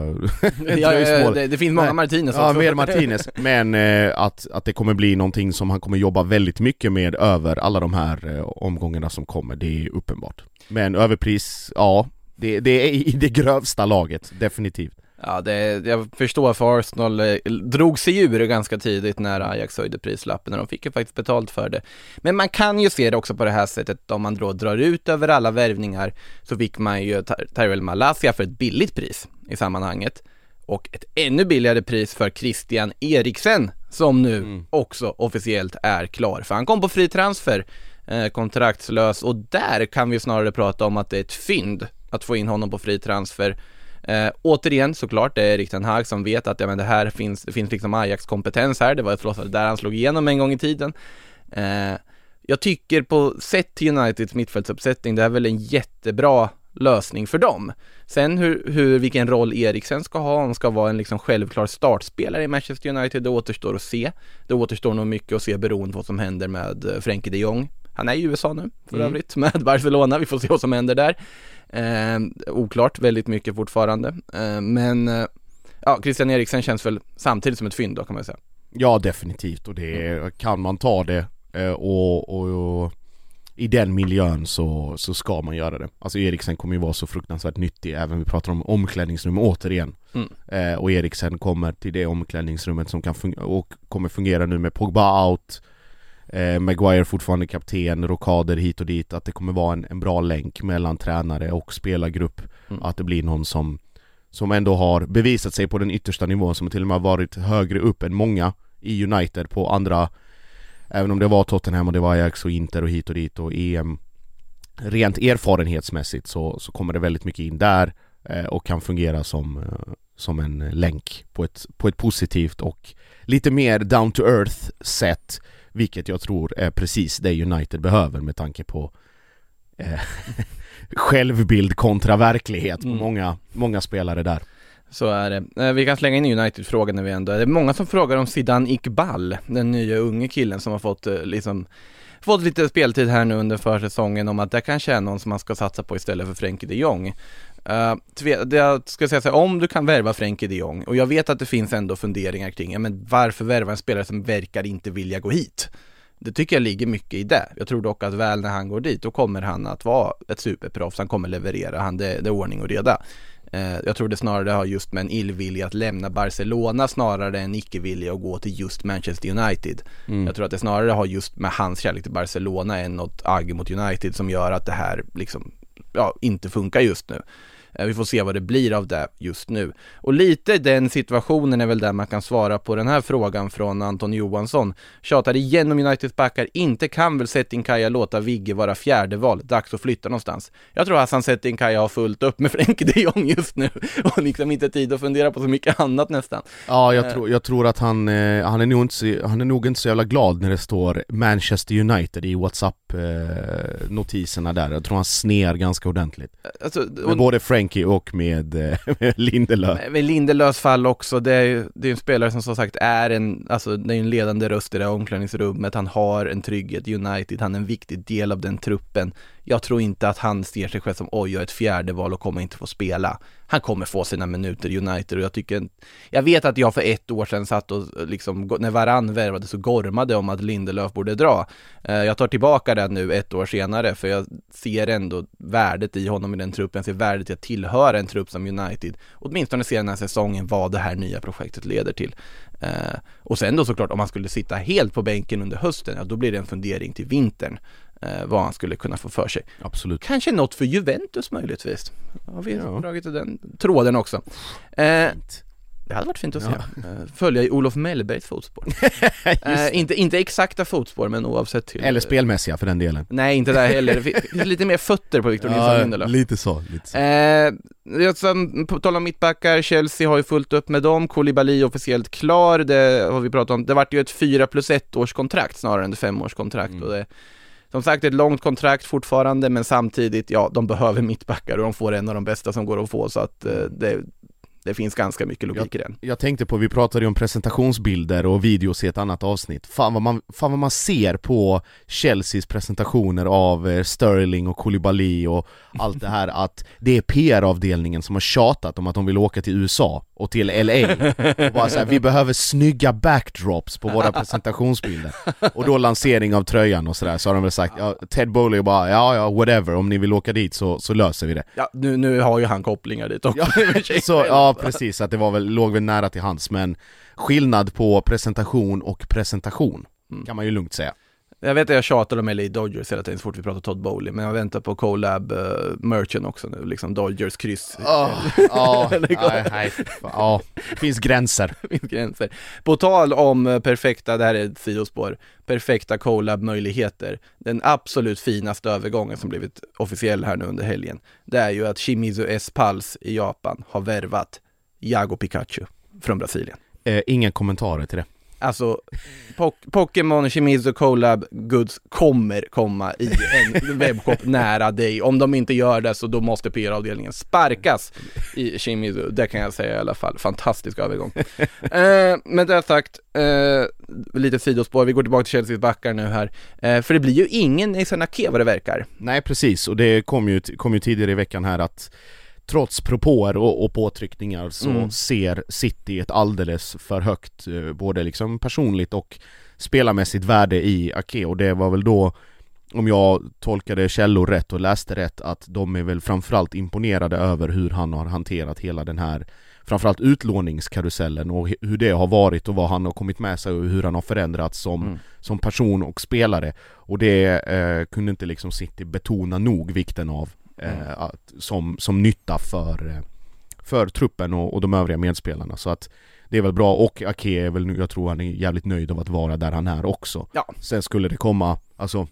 ja, ja, det, det finns många Nej. Martinez Ja, också. mer Martinez, men eh, att, att det kommer bli någonting som han kommer jobba väldigt mycket med över alla de här eh, omgångarna som kommer, det är uppenbart Men överpris, ja, det, det är i det grövsta laget, definitivt Ja, det, jag förstår för Arsenal eh, drog sig ur ganska tidigt när Ajax höjde prislappen och de fick ju faktiskt betalt för det. Men man kan ju se det också på det här sättet, om man då drar ut över alla värvningar så fick man ju Ty- Tyrell Malasia för ett billigt pris i sammanhanget och ett ännu billigare pris för Christian Eriksen som nu också officiellt är klar, för han kom på fri transfer, eh, kontraktslös och där kan vi snarare prata om att det är ett fynd att få in honom på fri transfer Eh, återigen såklart, det är Erik Ten Hag som vet att ja, men det här finns, det finns liksom Ajax-kompetens här, det var förlåt, där han slog igenom en gång i tiden. Eh, jag tycker på sett till Uniteds mittfältsuppsättning, det är väl en jättebra lösning för dem. Sen hur, hur, vilken roll Eriksen ska ha, om ska vara en liksom självklar startspelare i Manchester United, det återstår att se. Det återstår nog mycket att se beroende på vad som händer med eh, Frenkie de Jong. Han är i USA nu för Mm. övrigt med Barcelona, vi får se vad som händer där. Eh, oklart väldigt mycket fortfarande, eh, men ja, Christian Eriksen känns väl samtidigt som ett fynd då kan man säga. Ja definitivt och det kan man ta det eh, och, och, och i den miljön så, så ska man göra det. Alltså Eriksen kommer ju vara så fruktansvärt nyttig även vi pratar om omklädningsrum återigen. Mm. Eh, och Eriksen kommer till det omklädningsrummet som kan fungera och kommer fungera nu med Pogba out eh, Maguire fortfarande kapten, rokader hit och dit, att det kommer vara en, en bra länk mellan tränare och spelargrupp. Mm. Att det blir någon som, som ändå har bevisat sig på den yttersta nivån, som till och med har varit högre upp än många i United på andra Även om det var Tottenham och det var Ajax och Inter och hit och dit och EM Rent erfarenhetsmässigt så, så kommer det väldigt mycket in där eh, och kan fungera som, eh, som en länk på ett, på ett positivt och lite mer down to earth sätt vilket jag tror är precis det United behöver med tanke på eh, självbild kontra verklighet på Mm. många, många spelare där. Så är det. Eh, Vi kan slänga in United-frågan när vi ändå är Det är många som frågar om Zidane Iqbal, den nya unge killen som har fått eh, liksom Fått lite speltid här nu under försäsongen om att det kanske är någon som man ska satsa på istället för Frenkie de Jong. Uh, det jag ska säga så här, om du kan värva Frenkie de Jong, och jag vet att det finns ändå funderingar kring, ja, men varför värva en spelare som verkar inte vilja gå hit? Det tycker jag ligger mycket i det. Jag tror dock att väl när han går dit, då kommer han att vara ett superproffs, han kommer leverera, han, det, det är ordning och reda. Eh, jag tror det snarare har just med en illvilja att lämna Barcelona snarare än icke-vilja att gå till just Manchester United. Mm. Jag tror att det snarare har just med hans kärlek till Barcelona än något agg mot United som gör att det här liksom, ja, inte funkar just nu. Eh, Vi får se vad det blir av det just nu. Och lite den situationen är väl där man kan svara på den här frågan från Anton Johansson. Tjatar igen om Uniteds backar, inte kan väl Settinkaya låta Vigge vara fjärde val, dags att flytta någonstans. Jag tror Hassan Settinkaya har fullt upp med Frenkie de Jong just nu och liksom inte tid att fundera på så mycket annat nästan. Ja, jag, Eh. tror, jag tror att han, eh, han, är nog inte, så- han är nog inte så jävla glad när det står Manchester United i WhatsApp-notiserna där. Jag tror han snear ganska ordentligt. Alltså, Med och- både Frankie och med, eh, med Lindelöf. Med Lindelöfs fall också, det är ju det är en spelare som som sagt är en, alltså det är en ledande röst i det här omklädningsrummet, han har en trygghet i United, han är en viktig del av den truppen. Jag tror inte att han ser sig själv som oj, jag är ett fjärde val och kommer inte få spela. Han kommer få sina minuter i United och jag tycker, jag vet att jag för ett år sedan satt och liksom, när Varann värvade så gormade om att Lindelöf borde dra. Eh, jag tar tillbaka det nu ett år senare för jag ser ändå värdet i honom i den truppen, jag ser värdet i att tillhöra en trupp som United. Åtminstone se den här säsongen vad det här nya projektet leder till. Eh, och sen då såklart om han skulle sitta helt på bänken under hösten, ja då blir det en fundering till vintern. Eh, vad han skulle kunna få för sig. Absolut. Kanske något för Juventus möjligtvis. Har vi Ja. dragit i den tråden också. Eh, Det hade varit fint att se. Eh, Följa i Olof Mellbergs fotspår. eh, inte, inte exakta fotspår men oavsett till Eller spelmässiga för den delen Nej inte där heller, det finns lite mer fötter på Victor Nilsson Lindelöf lite så, lite så. Eh, som- på tal om mittbackar, Chelsea har ju fullt upp med dem, Koulibaly officiellt klar, det har vi pratat om, det vart ju ett 4 plus 1 års kontrakt snarare än ett 5 års kontrakt Mm. och det som sagt ett långt kontrakt fortfarande men samtidigt, ja de behöver mittbackar och de får en av de bästa som går att få så att eh, det, det finns ganska mycket logik i den. Jag tänkte på, vi pratade ju om presentationsbilder och videos i ett annat avsnitt Fan vad man, fan vad man ser på Chelseas presentationer av eh, Sterling och Koulibaly och allt det här att det är PR-avdelningen som har tjatat om att de vill åka till USA och till LA och bara så här, vi behöver snygga backdrops på våra presentationsbilder. Och då lansering av tröjan och sådär så har de väl sagt, ja, Ted Bowley bara ja ja whatever, om ni vill åka dit så, så löser vi det. Ja, nu, nu har ju han kopplingar dit också. så, ja precis, att det var väl, låg väl nära till hands men skillnad på presentation och presentation kan man ju lugnt säga Jag vet att jag tjatar om LA Dodgers hela tiden så fort vi pratar Todd Bowley, men jag väntar på Colab uh, merchen också nu, liksom Dodgers kryss. Ja, ja, Eller gå. nej, ja, det finns gränser finns gränser. På tal om eh, perfekta, det här är ett sidospår, perfekta collab-möjligheter. Den absolut finaste övergången som blivit officiell här nu under helgen, det är ju att Shimizu S. Pulse i Japan har värvat Jago Pikachu från Brasilien. eh, Inga kommentarer till det Alltså, po- Pokémon Shimizu Collab Goods kommer komma i en webbshop nära dig. Om de inte gör det så då måste PR-avdelningen sparkas i Shimizu. Det kan jag säga i alla fall. Fantastisk övergång. eh, med det sagt, eh, lite sidospår. Vi går tillbaka till Chelseas backar nu här. Eh, för det blir ju ingen i Sanake vad det verkar. Nej precis, och det kom ju, kom ju tidigare i veckan här att Trots propåer och, och påtryckningar så Mm. ser City ett alldeles för högt eh, både liksom personligt och spelarmässigt värde i Ake och det var väl då om jag tolkade källor rätt och läste rätt att de är väl framförallt imponerade över hur han har hanterat hela den här framförallt utlåningskarusellen och hur det har varit och vad han har kommit med sig och hur han har förändrats som, Mm. som person och spelare och det eh, kunde inte liksom City betona nog vikten av eh, att, som, som nytta för, eh, för truppen och, och de övriga medspelarna. Så att det är väl bra och Ake är väl nu, jag tror han är jävligt nöjd av att vara där han är också. Ja. Sen skulle det komma, alltså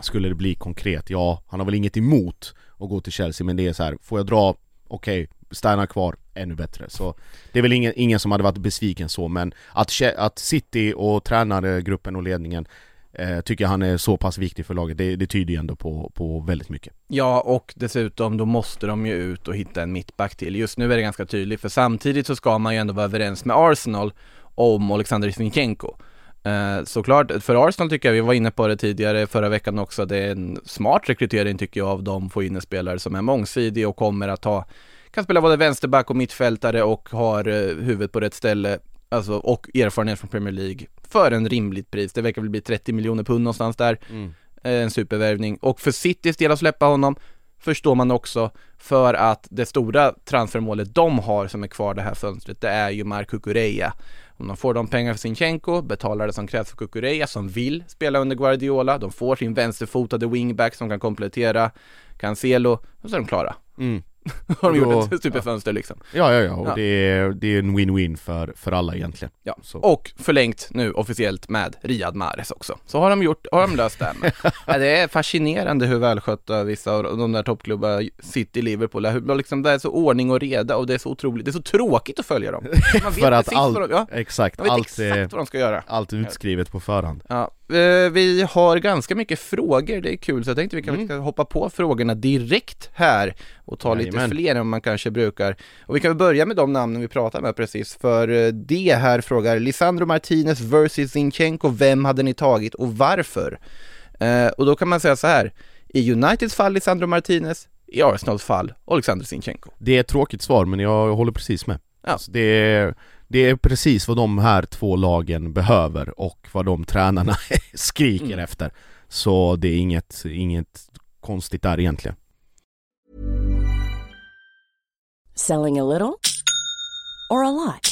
Skulle det bli konkret, ja han har väl inget emot att gå till Chelsea men det är så här, får jag dra, okej, stanna kvar, ännu bättre. Så det är väl ingen, ingen som hade varit besviken så men att, att City och tränargruppen och ledningen eh, Tycker han är så pass viktig för laget, det, det tyder ju ändå på, på väldigt mycket Ja, och dessutom då måste de ju ut och hitta en mittback till. Just nu är det ganska tydligt, för samtidigt så ska man ju ändå vara överens med Arsenal om Alexander Zinchenko. Eh, såklart, för Arsenal tycker jag, vi var inne på det tidigare förra veckan också, det är en smart rekrytering tycker jag av dem, få in en spelare som är mångsidig och kommer att ha, kan spela både vänsterback och mittfältare och har eh, huvudet på rätt ställe, alltså och erfarenhet från Premier League för en rimligt pris. Det verkar väl bli 30 miljoner pund någonstans där. Eh, en supervärvning. Och för Citys del att släppa honom förstår man också för att det stora transfermålet de har som är kvar det här fönstret, det är ju Mark Kukureya. Om de får de pengar för Sinchenko, betalar det som krävs för Kukureya som vill spela under Guardiola, de får sin vänsterfotade wingback som kan komplettera Cancelo, och så är de klara. mm. har de Då- gjort ett superfönster liksom. Ja, ja, ja, och Ja. Det, är, det är en win-win för, för alla egentligen Ja, Så. och förlängt nu officiellt med Riyad Mahrez också. Så har de gjort, har de löst det. Ja, det är fascinerande hur välskötta vissa av de där toppklubbarna, City, Liverpool, hur liksom det är så ordning och reda och det är så otroligt, det är så tråkigt att följa dem. Man vet För att allt, ja, exakt, man vet allt, exakt är, vad de ska göra. allt är utskrivet på förhand Ja, vi har ganska mycket frågor, det är kul, så jag tänkte vi kan Mm. hoppa på frågorna direkt här och ta lite Jajamän. fler än man kanske brukar. Och vi kan väl börja med de namnen vi pratar med precis, för eh, det här frågar Lisandro Martinez versus Zinchenko, vem hade ni tagit och varför? Eh, och då kan man säga så här, i Uniteds fall Lisandro Martinez, i Arsenals fall Alexander Zinchenko. Det är ett tråkigt svar men jag håller precis med Ja. alltså, det, är, det är precis vad de här två lagen behöver och vad de tränarna skriker Mm. efter Så det är inget, inget konstigt där egentligen Selling a little or a lot?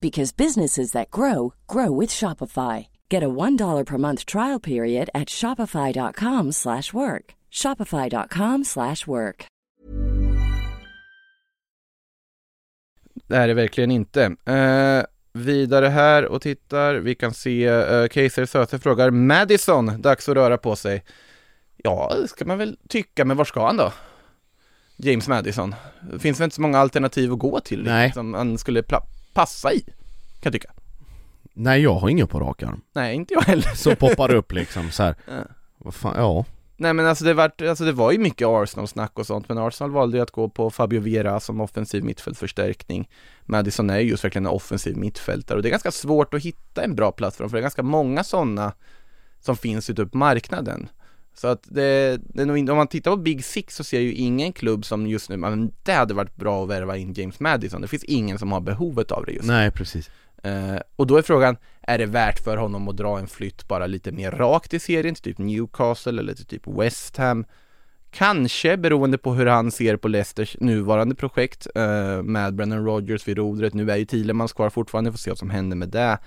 because businesses that grow grow with Shopify. Get a $1 per month trial period at shopify.com/work. shopify.com/work. Det är det verkligen inte. Eh, vidare här och tittar, vi kan se eh, Keiser Söte frågar Madison, dags att röra på sig. Ja, det ska man väl tycka, men var ska han då? James Madison. Det finns väl inte så många alternativ att gå till Nej. som han skulle pla- passa i, kan jag tycka. Nej jag har ingen på rak arm Nej, inte jag heller. Som poppar upp liksom så här. Ja. Vad fan, ja Nej men alltså det, var, alltså det var ju mycket Arsenal-snack och sånt, men Arsenal valde ju att gå på Fabio Vieira som offensiv mittfältförstärkning. Madison är ju just verkligen en offensiv mittfältare och det är ganska svårt att hitta en bra plats för dem, för det är ganska många sådana som finns ute på marknaden. Så att det, det är nog inte, om man tittar på Big Six så ser jag ju ingen klubb som just nu, men det hade varit bra att värva in James Madison. Det finns ingen som har behovet av det just nu. Nej precis Eh, och då är frågan, är det värt för honom att dra en flytt bara lite mer rakt i serien till typ Newcastle eller till typ West Ham? Kanske beroende på hur han ser på Leicesters nuvarande projekt eh, med Brennan Rodgers vid rodret. Nu är ju Thielemans kvar fortfarande, får se vad som händer med det.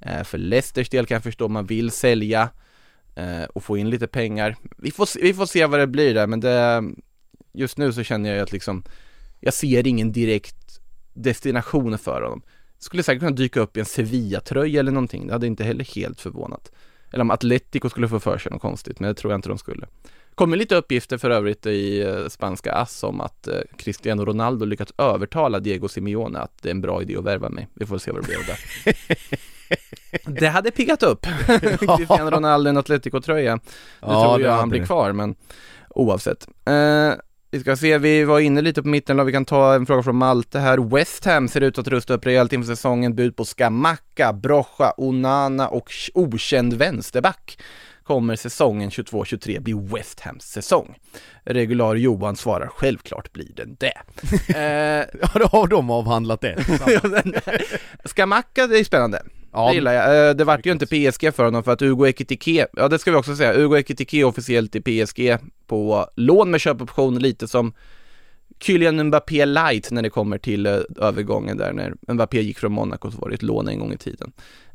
Eh, för Leicesters del kan jag förstå man vill sälja Eh, och få in lite pengar. Vi får, se- vi får se vad det blir där, men det, just nu så känner jag ju att liksom, jag ser ingen direkt destination för honom. Skulle säkert kunna dyka upp i en Sevilla-tröja eller någonting, det hade inte heller helt förvånat. Eller om Atletico skulle få för sig något konstigt, men det tror jag inte de skulle. Kommer lite uppgifter för övrigt i eh, spanska AS om att eh, Cristiano Ronaldo lyckats övertala Diego Simeone att det är en bra idé att värva mig. Vi får se vad det blir av det. Det hade piggat upp Cristiano Ronaldo i en Atletico-tröja. Nu Ja, tror jag han blir det. kvar, men oavsett. Eh, vi ska se, vi var inne lite på mitten, vi kan ta en fråga från Malte här. West Ham ser ut att rusta upp rejält inför säsongen, bud på Skamacka, Brocha, Onana och okänd vänsterback. Kommer säsongen 22-23 bli West Hams säsong? Regular Johan svarar självklart blir den det. eh, Ja då har de avhandlat det Skamacka, det är spännande. Ja, det gillar jag. Eh, det vart ju inte PSG för honom för att Ugo Ekitike, ja det ska vi också säga, Ugo Ekitike officiellt i PSG på lån med köpoption lite som Kylian Mbappé light när det kommer till eh, övergången där när Mbappé gick från Monaco så var det ett lån en gång i tiden.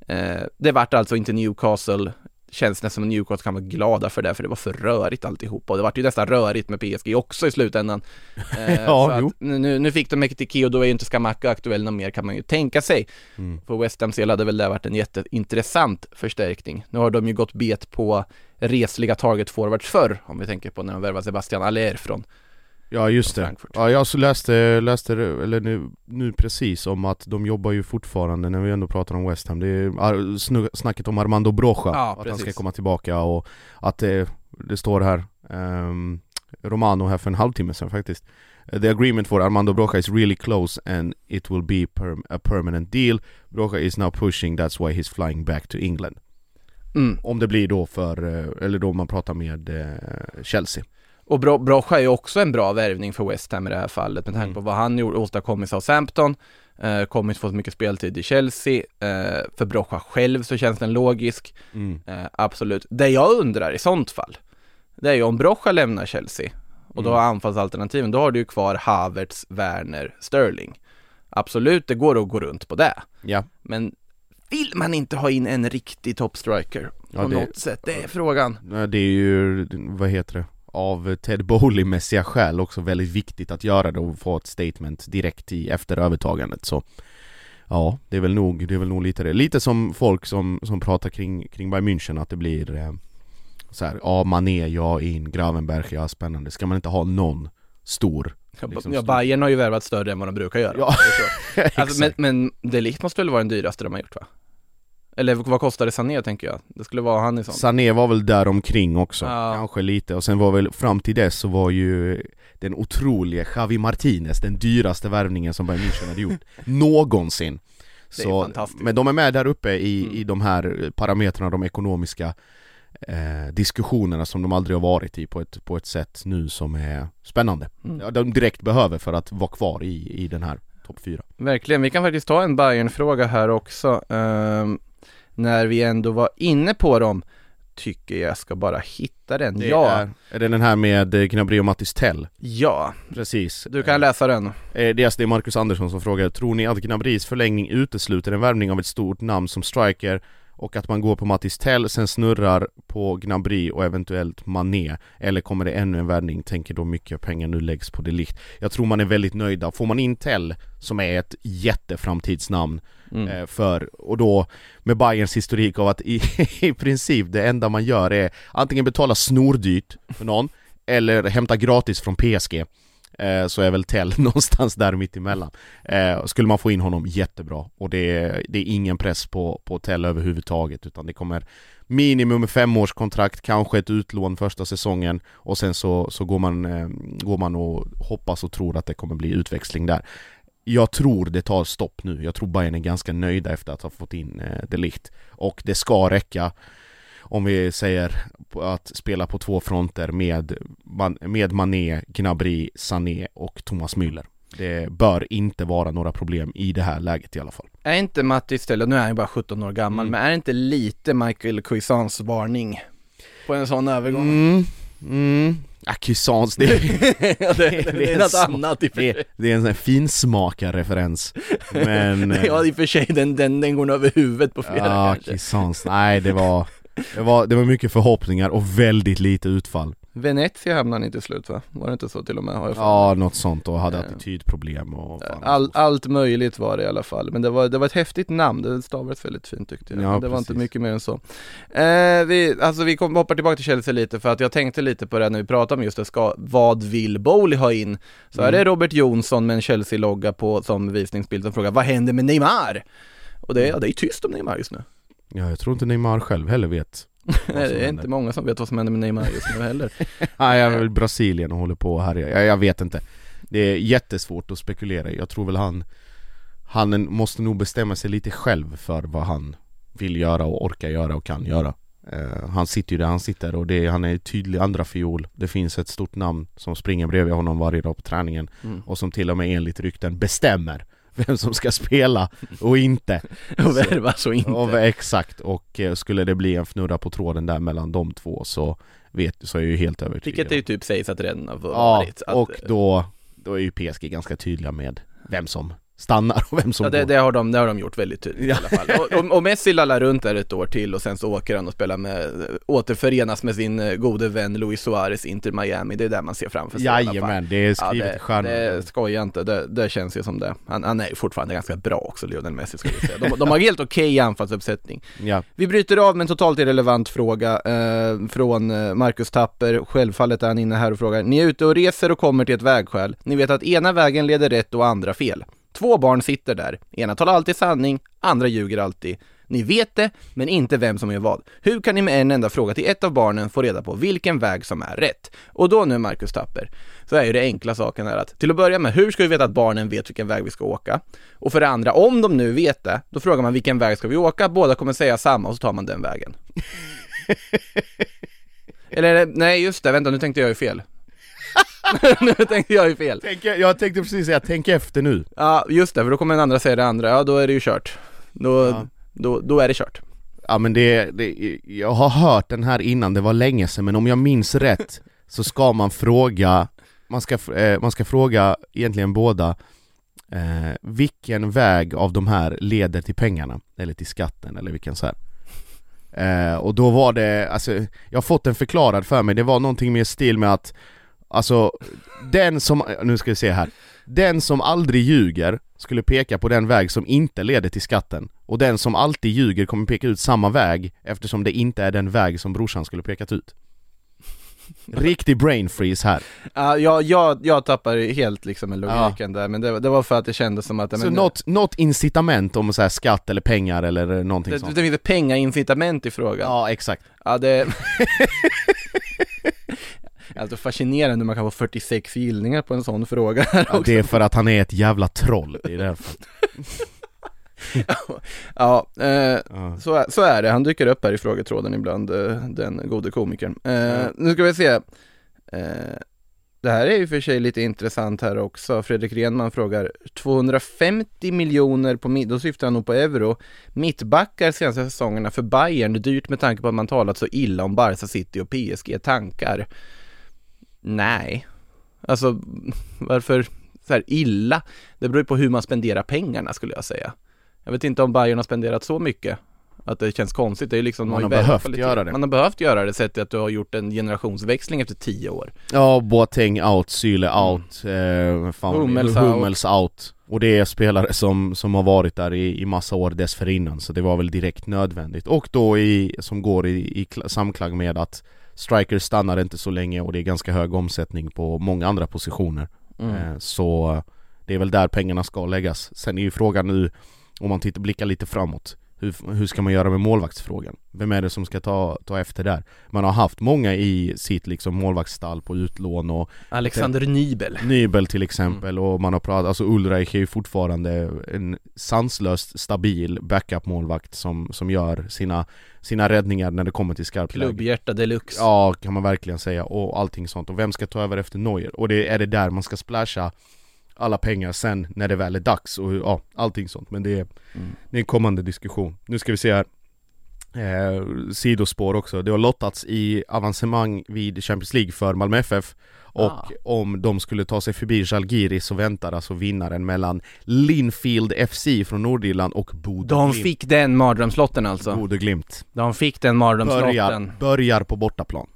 Eh, det vart alltså inte Newcastle, känns nästan som Newcastle kan vara glada för det för det var för rörigt alltihopa och det vart ju nästan rörigt med PSG också i slutändan. Eh, Ja, jo. att nu, nu fick de Ekitike och då är ju inte Skamacka aktuell någon mer kan man ju tänka sig. Mm. För West Hams del hade väl det varit en jätteintressant förstärkning. Nu har de ju gått bet på resliga target forwards förr, om vi tänker på när de värvade Sebastian Aller från Ja just det. Ja jag läste, läste eller nu, nu precis om att de jobbar ju fortfarande när vi ändå pratar om West Ham Det är snacket om Armando Brocha, Ja, att han precis. ska komma tillbaka och att det, det står här ehm, Romano här för en halvtimme sedan faktiskt The agreement for Armando Brocha is really close and it will be perm- a permanent deal Brocha is now pushing, that's why he's flying back to England mm. Om det blir då för, eh, eller då man pratar med eh, Chelsea Och Bro- Brocha är ju också en bra värvning för West Ham i det här fallet med tanke Mm. på vad han gjorde, åstadkom i Southampton eh, kommit få så mycket speltid i Chelsea eh, För Brocha själv så känns den logisk mm. eh, Absolut. Det jag undrar i sånt fall Det är ju om Brocha lämnar Chelsea och då Mm. har anfallsalternativen, då har du ju kvar Havertz, Werner, Sterling Absolut, det går att gå runt på det Ja, Men vill man inte ha in en riktig toppstriker Ja, på det- något sätt? Det är frågan. Nej, det är ju, vad heter det, av Ted Bowley-mässiga skäl också väldigt viktigt att göra det och få ett statement direkt i, efter övertagandet så Ja, det är väl nog, det är väl nog lite det. Lite som folk som, som pratar kring, kring Bayern München att det blir eh, så här, ja Mané, ja in, Gravenberg, ja spännande. Ska man inte ha någon stor? Liksom ja, Bayern har ju värvat större än vad de brukar göra. Ja, alltså, men, men Delict måste väl vara den dyraste de har gjort va? Eller vad kostade Sané tänker jag? Det skulle vara han i sånt. Sané var väl där omkring också, Ja. kanske lite. Och sen var väl, fram till dess så var ju den otroliga Javi Martinez den dyraste värvningen som Bayern München hade gjort någonsin. Det är Så, fantastiskt. men de är med där uppe i, Mm. i de här parametrarna, de ekonomiska eh, diskussionerna som de aldrig har varit i på ett, på ett sätt nu som är spännande. Mm. De direkt behöver för att vara kvar i, i den här topp 4. Verkligen, vi kan faktiskt ta en bayern fråga här också. Ehm, när vi ändå var inne på dem, tycker jag ska bara hitta den. Det ja, är, är det den här med eh, Gnabry och Mattis Tell? ja, Precis. du kan läsa den. Eh, Det är det är Marcus Andersson som frågar, tror ni att Gnabrys förlängning utesluter en värvning av ett stort namn som striker och att man går på Mattis Tell, sen snurrar på Gnabry och eventuellt Mané Eller kommer det ännu en värvning? Tänker då mycket pengar nu läggs på det likt Jag tror man är väldigt nöjda, får man in Tell som är ett jätteframtidsnamn Mm. eh, för, och då med Bayerns historik av att i, i princip det enda man gör är antingen betala snordyrt för någon eller hämta gratis från PSG eh, så är väl Tell någonstans där mittemellan. Eh, skulle man få in honom jättebra och det är, det är ingen press på, på Tell överhuvudtaget utan det kommer minimum femårskontrakt, kanske ett utlån första säsongen och sen så, så går, man, eh, går man och hoppas och tror att det kommer bli utväxling där. Jag tror det tar stopp nu, jag tror Bayern är ganska nöjda efter att ha fått in eh, Ligt och det ska räcka om vi säger att spela på två fronter med, med Mané, Gnabry, Sané och Thomas Müller. Det bör inte vara några problem i det här läget i alla fall. Är inte Matti istället, nu är han ju bara 17 år gammal, Mm. men är det inte lite Michael Cuisance varning på en sån övergång? Mm, mm. Ja, Cuisance, det, ja, det, det, det är något annat i det, det är en sån här finsmakarreferens. Men... eh, Ja i och för sig, den, den, den går nog över huvudet på flera Ja. Cuisance, nej det var, det var, det var mycket förhoppningar och väldigt lite utfall. Venezia hamnade inte till slut va? Var det inte så till och med? Har jag för Ja, något sånt och hade attitydproblem och. All, allt möjligt var det i alla fall, men det var, det var ett häftigt namn, det stavades väldigt fint tyckte jag. Ja, det var inte precis. mycket mer än så. Eh, vi, alltså vi kom, hoppar tillbaka till Chelsea lite för att jag tänkte lite på det när vi pratade om just det, ska, vad vill Bowley ha in? Så Mm. är det Robert Jonsson med en Chelsea-logga på som visningsbild som frågar, vad händer med Neymar? Och det, ja, det är tyst om Neymar just nu. Ja, jag tror inte Neymar själv heller vet. Nej, det är händer. inte många som vet vad som händer med Neymar just nu heller. Nej, jag är väl Brasilien och håller på och härjar. Jag, jag vet inte. Det är jättesvårt att spekulera. Jag tror väl han Han måste nog bestämma sig lite själv för vad han vill göra och orkar göra och kan göra. Eh, han sitter ju där han sitter och det, han är tydlig andra fiol. Det finns ett stort namn som springer bredvid honom varje dag på träningen Mm. och som till och med enligt rykten bestämmer vem som ska spela och inte. Och värva så inte. Och, exakt, och eh, skulle det bli en fnurra på tråden där mellan de två så vet så är jag ju helt övertygad Vilket det ju typ sägs att det redan har Ja, varit. att, och då, då är ju PSG ganska tydliga med vem som stannar och vem som Ja det, går. det, har de, det har de gjort väldigt tydligt Ja. i alla fall. Och, och, och Messi lallar runt där ett år till och sen så åker han och spelar med, återförenas med sin eh, gode vän Luis Suarez Inter Miami, det är där man ser framför sig. Jajamän, det är skrivet ja, i stjärnorna. Det skojar inte, det, det känns ju som det. Han, han är ju fortfarande ganska bra också, Lionel Messi ska vi säga. De, de har helt okej anfallsuppsättning. Ja. Vi bryter av med en totalt irrelevant fråga eh, från eh, Marcus Tapper. Självfallet är han inne här och frågar. Ni är ute och reser och kommer till ett vägskäl. Ni vet att ena vägen leder rätt och andra fel. Två barn sitter där. Ena talar alltid sanning, andra ljuger alltid. Ni vet det, men inte vem som gör vad. Hur kan ni med en enda fråga till ett av barnen få reda på vilken väg som är rätt? Och då nu, Marcus Tapper, så är ju det enkla saken här att till att börja med, hur ska vi veta att barnen vet vilken väg vi ska åka? Och för det andra, om de nu vet det, då frågar man vilken väg ska vi åka? Båda kommer säga samma och så tar man den vägen. Eller är nej just det, vänta nu tänkte jag ju fel. nu tänkte jag ju fel. Tänk, jag tänkte precis säga, tänk efter nu. Ja, just det, för då kommer den andra säga det andra, ja då är det ju kört. Då, Ja. då, då är det kört. Ja men det, det, jag har hört den här innan, det var länge sedan, men om jag minns rätt så ska man fråga, man ska, eh, man ska fråga egentligen båda eh, vilken väg av de här leder till pengarna, eller till skatten, eller vilken så här. Eh, och då var det, alltså, jag har fått den förklarad för mig, det var någonting med stil med att Alltså, den som, nu ska vi se här. Den som aldrig ljuger skulle peka på den väg som inte leder till skatten. Och den som alltid ljuger kommer peka ut samma väg eftersom det inte är den väg som brorsan skulle pekat ut. Riktig brain freeze här. Ja, jag, jag, jag tappar helt liksom med logiken där, men det, det var för att det kändes som att... Så men, något, något incitament om så här skatt eller pengar eller någonting det, sånt. finns ett pengaincitament i frågan. Ja exakt. Ja, det... Alltså fascinerande hur man kan få 46 gillningar på en sån fråga här ja, också. Det är för att han är ett jävla troll, det är därför ja, eh, Ja. så, är- så är det. Han dyker upp här i frågetråden ibland, eh, den gode komikern. Eh, Nu ska vi se. Eh, det här är ju för sig lite intressant här också. Fredrik Renman frågar 250 miljoner på mitt, då syftar han nog på euro. Mittbackar senaste säsongerna för Bayern, dyrt med tanke på att man talat så illa om Barca City och PSG. Tankar? Nej. Alltså, varför så här illa? Det beror ju på hur man spenderar pengarna skulle jag säga. Jag vet inte om Bayern har spenderat så mycket att det känns konstigt. Det är liksom Man ju har behövt kvalitet. göra det. Man har behövt göra det sett att du har gjort en generationsväxling efter tio år. Ja, Boateng out, Syle out, eh, fan, Hummels Hummels out. Och det är spelare som, som har varit där i, i massa år dessförinnan, så det var väl direkt nödvändigt. Och då i, som går i, i kla- samklang med att strikers stannar inte så länge och det är ganska hög omsättning på många andra positioner. Mm. Eh, så eh, det är väl där pengarna ska läggas. Sen är ju frågan nu, om man tittar, blickar lite framåt, hur, hur ska man göra med målvaktsfrågan? Vem är det som ska ta, ta efter där? Man har haft många i sitt liksom målvaktsstall på utlån och Alexander Nybel. Nybel till exempel och man har pratat, alltså Ulreich är ju fortfarande en sanslöst stabil backup-målvakt som, som gör sina, sina räddningar när det kommer till skarpt. Klubbhjärta deluxe. Ja, kan man verkligen säga, och allting sånt. Och vem ska ta över efter Neuer? Och det är det där man ska splasha alla pengar sen när det väl är dags och ja, allting sånt. Men det är, det är en kommande diskussion. Nu ska vi se här. Eh, sidospår också. Det har lottats i avancemang vid Champions League för Malmö FF och Ah. om de skulle ta sig förbi Žalgiris så väntar alltså vinnaren mellan Linfield FC från Nordirland och Bodø De fick den mardrömslotten alltså. Bodø Glimt. De fick den mardrömslotten. Börjar, börjar på bortaplan.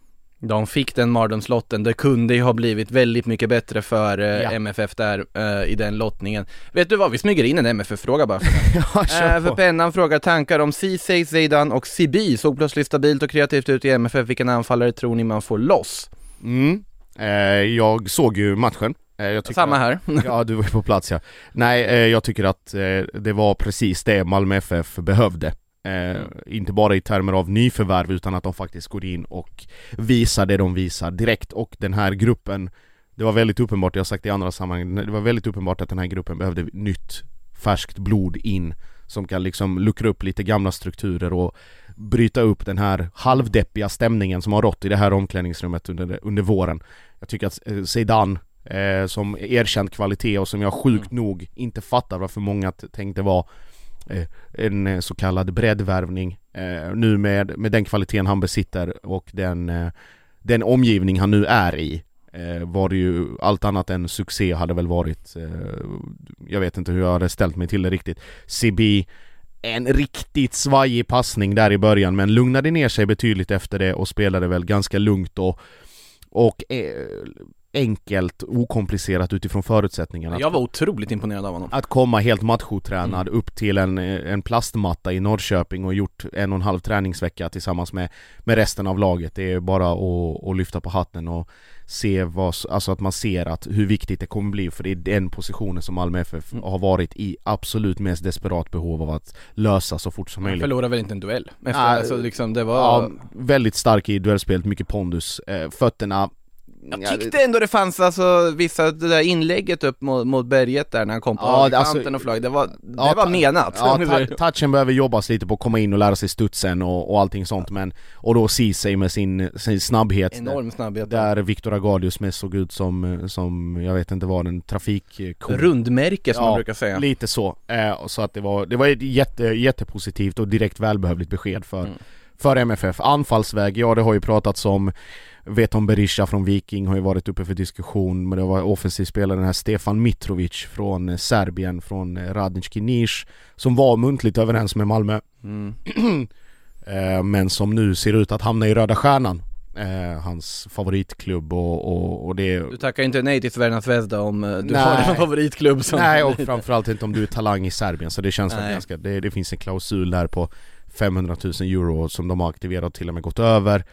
De fick den mardrömslotten. Det kunde ju ha blivit väldigt mycket bättre för eh, Ja. MFF där eh, i den lottningen. Vet du vad, vi smyger in en MFF-fråga bara. Ja, kör Eh, för pennan frågar tankar om Ceesay, Zeidan och Sibi såg plötsligt stabilt och kreativt ut i MFF. Vilken anfallare tror ni man får loss? Mm. Eh, jag såg ju matchen. Eh, Samma att- här. Ja, du var ju på plats ja. Nej, eh, jag tycker att eh, det var precis det Malmö FF behövde. Eh, inte bara i termer av nyförvärv utan att de faktiskt går in och visar det de visar direkt. Och den här gruppen Det var väldigt uppenbart, jag har sagt det i andra sammanhang, det var väldigt uppenbart att den här gruppen behövde nytt färskt blod in Som kan liksom luckra upp lite gamla strukturer och bryta upp den här halvdeppiga stämningen som har rått i det här omklädningsrummet under, under våren. Jag tycker att eh, Zeidan eh, som erkänd kvalitet och som jag sjukt nog inte fattar varför många tänkte var eh, Eh, en eh, så kallad breddvärvning eh, nu med, med den kvaliteten han besitter och den, den omgivning han nu är i var det ju allt annat än succé hade väl varit Jag vet inte hur jag hade ställt mig till det riktigt. CB en riktigt svajig passning där i början men lugnade ner sig betydligt efter det och spelade väl ganska lugnt och, och eh, enkelt, okomplicerat utifrån förutsättningarna. Jag var otroligt imponerad av honom. Att komma helt machotränad upp till en, en plastmatta i Norrköping och gjort en och en halv träningsvecka tillsammans med, med resten av laget. Det är bara att, att lyfta på hatten och se vad, alltså att man ser att hur viktigt det kommer bli för det är den positionen som Malmö FF har varit i absolut mest desperat behov av att lösa så fort som möjligt. förlorade väl inte en duell? Efter, Ah, alltså liksom det var... Ja, väldigt stark i duellspelet, mycket pondus. Eh, fötterna... Jag tyckte ändå det fanns alltså vissa, det där inlägget upp mot, mot berget där när han kom på Ja, alltså- kanten och flög, det var, det Ja, var menat. Ja, touchen behöver jobbas lite på att komma in och lära sig studsen och, och allting sånt men Och då Ceesay med sin, sin snabbhet Enorm snabbhet. Där Victor Agadius mest såg ut som, som jag vet inte vad, en trafikkon Rundmärke som Ja, man brukar säga. Lite så, eh, så att det var, det var ett jätte, jättepositivt och direkt välbehövligt besked för, Mm. För MFF. Anfallsväg, ja det har ju pratats om Veton Berisha från Viking har ju varit uppe för diskussion men det var offensiv spelare den här Stefan Mitrovic från eh, Serbien, från eh, Radnički Niš Som var muntligt överens med Malmö Mm. eh, Men som nu ser ut att hamna i Röda Stjärnan Hans favoritklubb och, och, och det Du tackar inte nej till Sverna Zvezda om du Nej. har en favoritklubb som... Nej och framförallt inte om du är talang i Serbien så det känns väl Nej. ganska, det, det finns en klausul där på 500 000 euro som de har aktiverat och till och med gått över.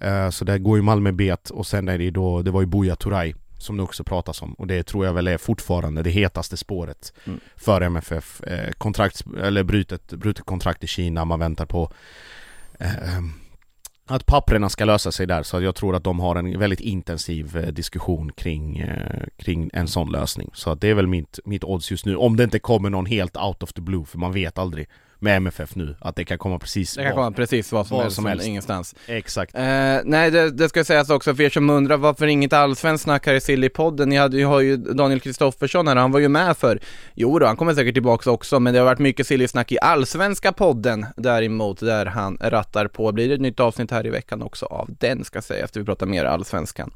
Eh, Så där går ju Malmö bet och sen är det ju då, det var ju Buya Turay som det också pratas om. Och det tror jag väl är fortfarande det hetaste spåret Mm. för MFF eh, Kontrakt, eller brutet, brutet kontrakt i Kina, man väntar på eh, att papprena ska lösa sig där, så jag tror att de har en väldigt intensiv diskussion kring, kring en sån lösning. Så det är väl mitt, mitt odds just nu, om det inte kommer någon helt out of the blue, för man vet aldrig med MFF nu, att det kan komma precis Det kan vad- komma precis vad som, vad helst, som helst. ingenstans. Exakt. Eh, nej, det, det ska sägas också för er som undrar varför inget allsvenskt snack här i Silly-podden. Ni hade, har ju Daniel Kristoffersson här, han var ju med för, jo då, han kommer säkert tillbaka också, men det har varit mycket Silly-snack i allsvenska podden däremot, där han rattar på. Blir det ett nytt avsnitt här i veckan också av den, ska sägas, efter vi pratar mer allsvenskan.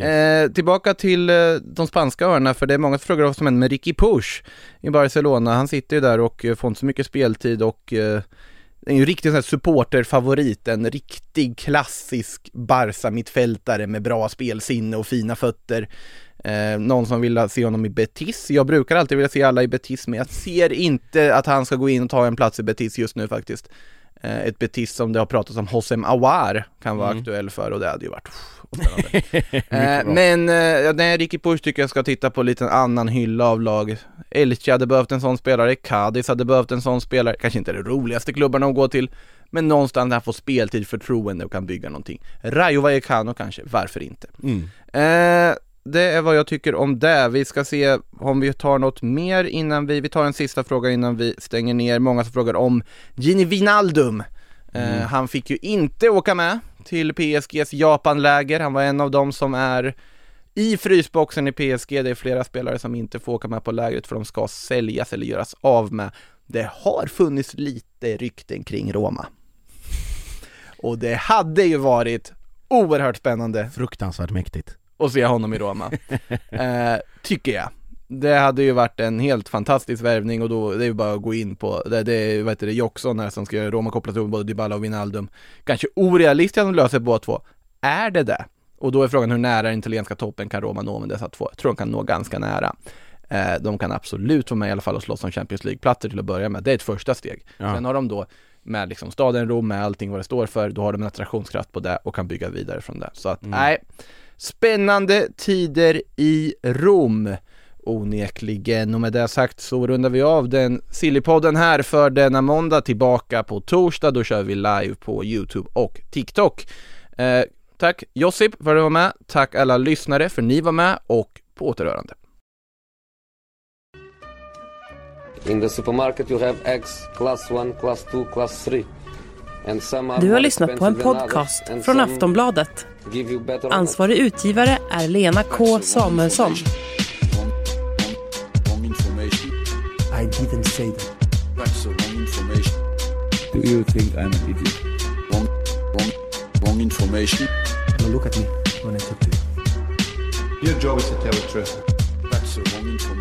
Eh, tillbaka till eh, de spanska öarna, för det är många som frågar vad som händer med Ricky Push i Barcelona. Han sitter ju där och eh, får inte så mycket speltid och eh, är ju en riktig sån här supporterfavorit, en riktig klassisk Barca-mittfältare med bra spelsinne och fina fötter. Eh, någon som vill se honom i Betis. Jag brukar alltid vilja se alla i Betis, men jag ser inte att han ska gå in och ta en plats i Betis just nu faktiskt. Eh, ett Betis som det har pratats om, Hosem Awar kan vara Mm. aktuell för och det hade ju varit pff, spännande. Eh, men eh, nej, Ricky Push tycker jag ska titta på lite en annan hylla av lag. Elche hade behövt en sån spelare, Cadiz hade behövt en sån spelare, kanske inte de roligaste klubbarna att gå till, men någonstans där han får speltid, förtroende och kan bygga någonting. Rayo Vallecano kanske, varför inte? Mm. Eh, det är vad jag tycker om det. Vi ska se om vi tar något mer innan vi, vi tar en sista fråga innan vi stänger ner. Många som frågar om Gini Wijnaldum. Eh, han fick ju inte åka med till PSGs Japanläger. Han var en av dem som är i frysboxen i PSG. Det är flera spelare som inte får åka med på lägret för de ska säljas eller göras av med. Det har funnits lite rykten kring Roma. Och det hade ju varit oerhört spännande Fruktansvärt mäktigt. och se honom i Roma. eh, tycker jag. Det hade ju varit en helt fantastisk värvning och då, det är ju bara att gå in på, det, det är, vad heter det, Joxon här som ska göra Roma kopplat till både Dybala och Wijnaldum. Kanske orealistiskt att de löser båda två. Är det det? Och då är frågan hur nära den italienska toppen kan Roma nå med dessa två? Jag tror de kan nå ganska nära. Eh, de kan absolut vara med i alla fall och slåss om Champions League-platser till att börja med. Det är ett första steg. Ja. Sen har de då med liksom staden Rom, med allting vad det står för, då har de en attraktionskraft på det och kan bygga vidare från det. Så att, nej, Spännande tider i Rom onekligen och med det sagt så rundar vi av den Sillypodden här för denna måndag tillbaka på torsdag då kör vi live på Youtube och TikTok. Eh, tack Josip för att du var med, tack alla lyssnare för ni var med och på återhörande. In the supermarket you have eggs class 1, class 2, class 3. And some are Du har lyssnat på en podcast från Aftonbladet. Ansvarig utgivare är Lena K Samuelsson. I didn't say that. That's the wrong information. Do you think I'm an idiot? Wrong, wrong, wrong information. Now look at me when I talk to you. Your job is to tell the truth. That's the wrong information.